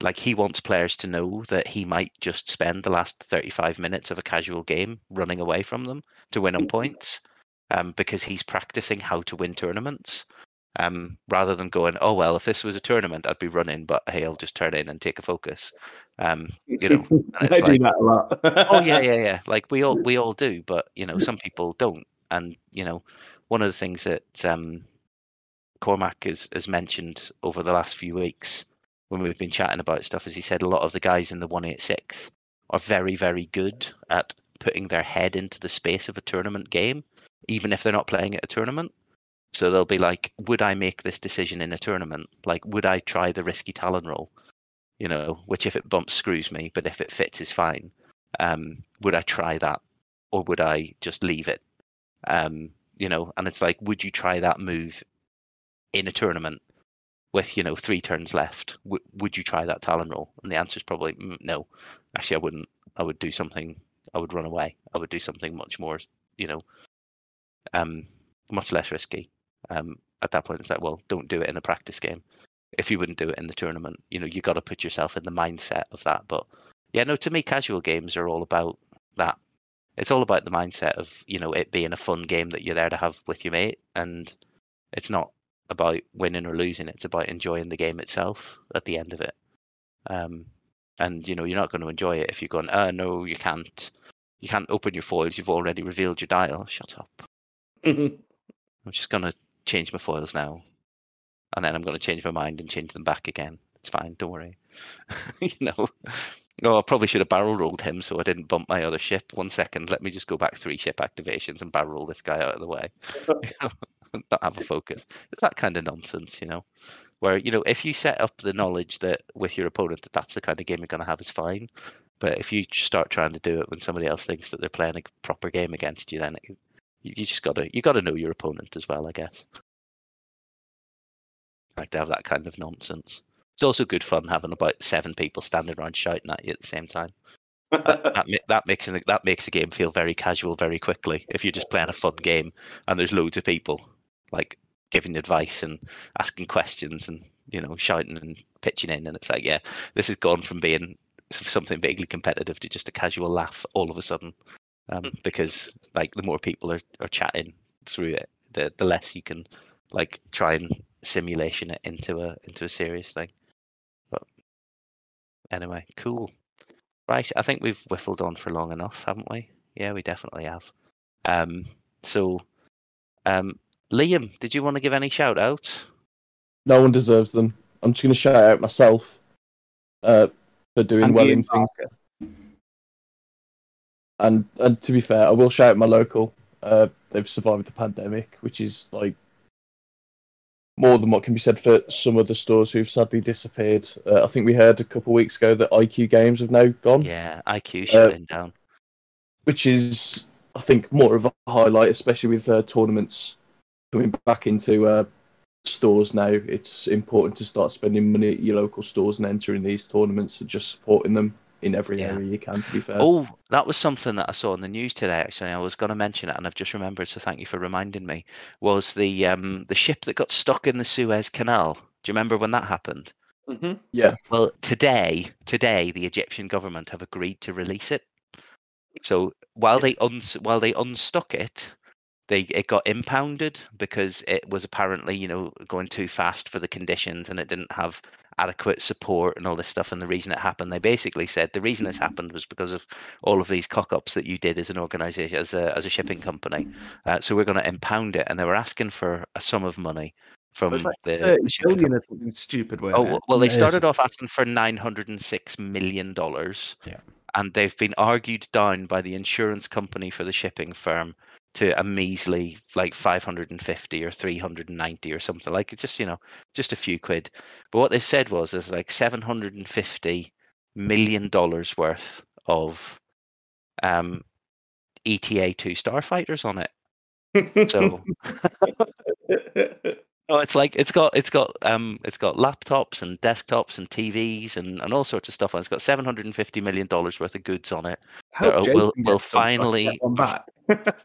Like he wants players to know that he might just spend the last 35 minutes of a casual game running away from them to win on points, um, because he's practicing how to win tournaments. Um, rather than going, oh well, if this was a tournament, I'd be running, but hey, I'll just turn in and take a focus. Um, you know, and I it's do that a lot. oh yeah yeah yeah like we all we all do but you know some people don't and you know one of the things that um cormac has, has mentioned over the last few weeks when we've been chatting about stuff as he said a lot of the guys in the 186th are very very good at putting their head into the space of a tournament game even if they're not playing at a tournament. So they'll be like would i make this decision in a tournament? Like would i try the risky talon roll you know which if it bumps screws me but if it fits is fine. Um, would I try that? Or would I just leave it? Um, you know, and it's like, would you try that move in a tournament with you know three turns left? W- would you try that Talon roll? And the answer is probably mm, no. Actually, I wouldn't. I would do something. I would run away. I would do something much more, you know, um, much less risky. Um, at that point, it's like, well, don't do it in a practice game. If you wouldn't do it in the tournament, you know, you got to put yourself in the mindset of that. But yeah, no, to me, casual games are all about that. It's all about the mindset of you know it being a fun game that you're there to have with your mate, and it's not about winning or losing. It's about enjoying the game itself at the end of it. Um, and you know you're not going to enjoy it if you're going, oh no, you can't, you can't open your foils. You've already revealed your dial. Shut up. I'm just going to change my foils now, and then I'm going to change my mind and change them back again. It's fine. Don't worry. you know. No, I probably should have barrel rolled him so I didn't bump my other ship. One second, let me just go back three ship activations and barrel roll this guy out of the way. Not have a focus. It's that kind of nonsense, you know. Where you know, if you set up the knowledge that with your opponent that that's the kind of game you're going to have, is fine. But if you start trying to do it when somebody else thinks that they're playing a proper game against you, then it, you just gotta you gotta know your opponent as well, I guess. Like to have that kind of nonsense. It's also good fun having about seven people standing around shouting at you at the same time. That, that, that makes it, that makes the game feel very casual very quickly. If you're just playing a fun game and there's loads of people like giving advice and asking questions and you know shouting and pitching in, and it's like yeah, this has gone from being something vaguely competitive to just a casual laugh all of a sudden, um, because like the more people are, are chatting through it, the the less you can like try and simulation it into a into a serious thing. But anyway, cool. Right, I think we've whiffled on for long enough, haven't we? Yeah, we definitely have. Um, so, um, Liam, did you want to give any shout outs? No one deserves them. I'm just going to shout out myself uh, for doing And well in things. And and to be fair, I will shout out my local. Uh, they've survived the pandemic, which is like more than what can be said for some other stores who've sadly disappeared. Uh, I think we heard a couple of weeks ago that IQ Games have now gone. Yeah, IQ shutting down. which is I think more of a highlight, especially with uh, tournaments coming back into uh, stores now. It's important to start spending money at your local stores and entering these tournaments and just supporting them in every Yeah. area you can. To be fair, Oh, that was something that I saw in the news today. Actually, I was going to mention it, and I've just remembered. So thank you for reminding me. Was the um the ship that got stuck in the Suez Canal? Do you remember when that happened? hmm yeah, Well, today, today, the Egyptian government have agreed to release it. So while they uns while they unstuck it, they it got impounded because it was apparently you know going too fast for the conditions and it didn't have adequate support and all this stuff. And the reason it happened, they basically said the reason this happened was because of all of these cock ups that you did as an organization, as a as a shipping company. Uh, so we're going to impound it, and they were asking for a sum of money from like the, Thirty the shipping billion or something stupid. Oh weren't w- it? well, they started off asking for nine hundred and six million dollars. Yeah. And they've been argued down by the insurance company for the shipping firm to a measly like five hundred and fifty or three hundred and ninety or something like it's just you know just a few quid. But what they said was there's like seven hundred and fifty million dollars worth of um ETA two starfighters on it. So Oh, it's like it's got it's got um it's got laptops and desktops and TVs and, and all sorts of stuff. on it. It's got seven hundred and fifty million dollars worth of goods on it. Uh, we'll- we'll some so I can finally- get one back.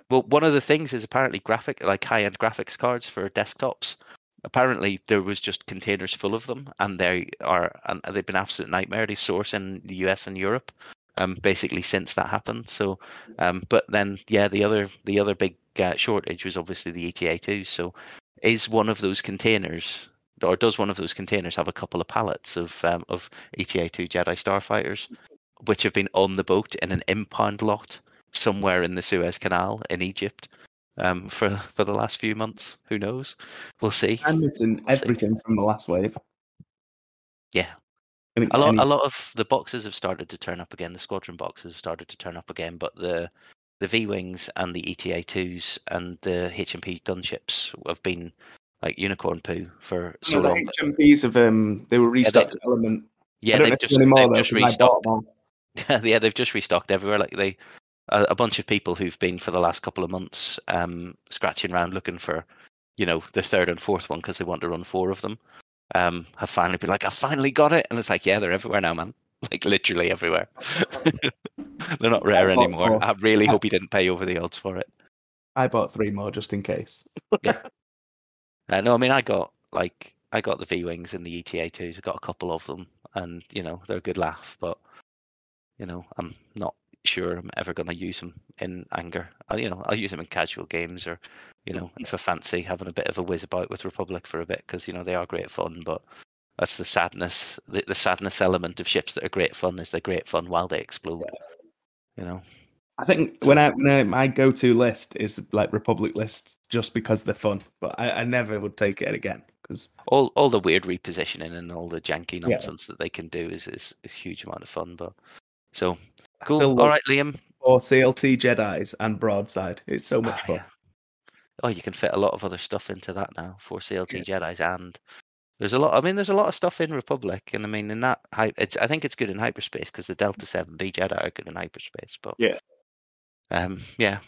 Well, one of the things is apparently graphic like high end graphics cards for desktops. Apparently, there was just containers full of them, and they are and they've been absolute nightmare. They source in the US and Europe, um, basically since that happened. So, um, but then yeah, the other the other big uh, shortage was obviously the ETA two. So, is one of those containers or does one of those containers have a couple of pallets of um, of ETA two Jedi starfighters, which have been on the boat in an impound lot somewhere in the Suez Canal in Egypt um, for for the last few months. Who knows? We'll see. I'm missing We'll see. everything from the last wave. Yeah, Any- a lot any- a lot of the boxes have started to turn up again. The squadron boxes have started to turn up again, but the the V wings and the ETA twos and the HMP gunships have been like unicorn poo for so No, the. HMPs have um they were restocked at element. Yeah, they've just there's any more, they've just I restocked. yeah, they've just restocked everywhere. Like they, a, a bunch of people who've been for the last couple of months, um, scratching around looking for, you know, the third and fourth one because they want to run four of them. Um, have finally been like, I finally got it, and it's like, yeah, they're everywhere now, man. Like literally everywhere. They're not rare I anymore. four. I really hope you didn't pay over the odds for it. I bought three more just in case. Yeah. Uh, no, I mean I got like I got the V wings and the ETA twos. I got a couple of them, and you know they're a good laugh. But you know I'm not sure I'm ever going to use them in anger. I, you know I'll use them in casual games or you know mm-hmm. if I fancy having a bit of a whiz about with Republic for a bit because you know they are great fun. But that's the sadness. The, the sadness element of ships that are great fun is they're great fun while they explode. You know. I think when I, when I my go to list is like Republic lists just because they're fun, but I, I never would take it again because all all the weird repositioning and all the janky Yeah. nonsense that they can do is is is huge amount of fun. But so cool. feel All like- right, Liam. or CLT Jedi's and Broadside. It's so much Ah, fun. yeah. Oh, you can fit a lot of other stuff into that now for CLT Jedi's, and there's a lot. I mean, there's a lot of stuff in Republic, and I mean, in that, it's I think it's good in hyperspace because the Delta Seven B Jedi are good in hyperspace. But Yeah. um, yeah.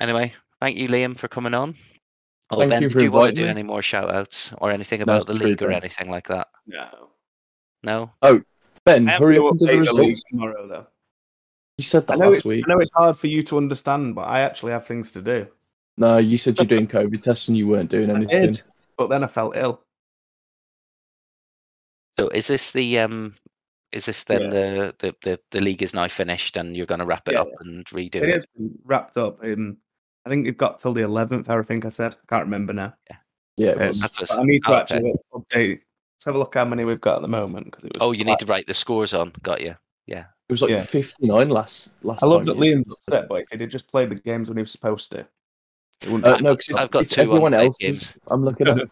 Anyway, thank you, Liam, for coming on. Oh, Thank Ben, you did for you want to do me. any more shout outs or anything No, about the it's league or true, Ben. anything like that? No. No. Oh, Ben, I am hurry gonna up and do the league results. tomorrow, though. You said that know, last it's, week. I know it's hard for you to understand, but I actually have things to do. No, you said you're doing COVID tests and you weren't doing I anything. did, but then I felt ill. So is this the um is this then Yeah. the, the the the league is now finished and you're going to wrap it Yeah. up and redo It it? has been wrapped up in. I think it got till the eleventh. I think I said. I can't remember now. Yeah, yeah. Um, was. That's what's- But I need to oh, okay. actually update. Let's have a look how many we've got at the moment. Because it was. Oh, you need to write the scores on. Got you. It was like yeah. 59 last last time. I love time. that you- Liam's upset, but he did just play the games when he was supposed to. Uh, no, because I've got it's two everyone else. else's. I'm looking at.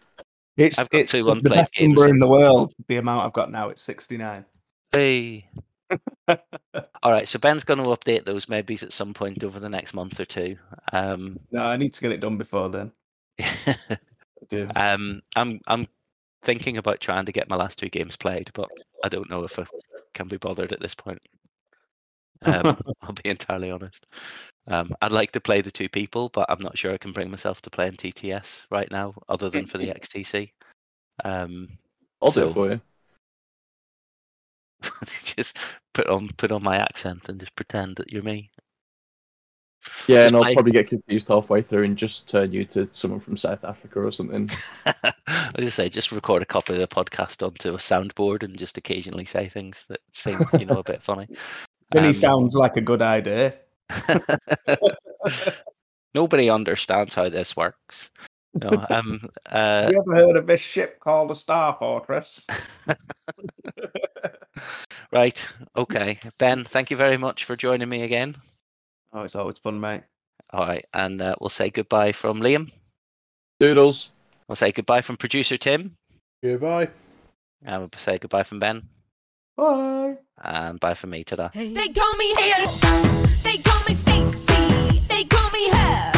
It's, I've got it's two the unplayed best games. number in the world. The amount I've got now, it's 69. Hey. All right, so Ben's going to update those maybe at some point over the next month or two. Um, No, I need to get it done before then. Do. um, I'm I'm thinking about trying to get my last two games played, but I don't know if I can be bothered at this point. Um, I'll be entirely honest. Um, I'd like to play the two people, but I'm not sure I can bring myself to play in TTS right now, other than for the XTC. Um, I'll do it for you. just put on put on my accent and just pretend that you're me. Yeah, just and I'll play- probably get confused halfway through and just turn you to someone from South Africa or something. I just say, just record a copy of the podcast onto a soundboard and just occasionally say things that seem, you know, a bit funny. Then he Um, sounds like a good idea. Nobody understands how this works. No, um, uh, Have you ever heard of this ship called a Star Fortress? right, okay, Ben. Thank you very much for joining me again. oh, it's always fun, mate. All right, and uh, we'll say goodbye from Liam. Doodles. We'll say goodbye from producer Tim, Goodbye. and we'll say goodbye from Ben, Bye. And bye for me. Ta-da. They call me They call me Stacy. They call me her.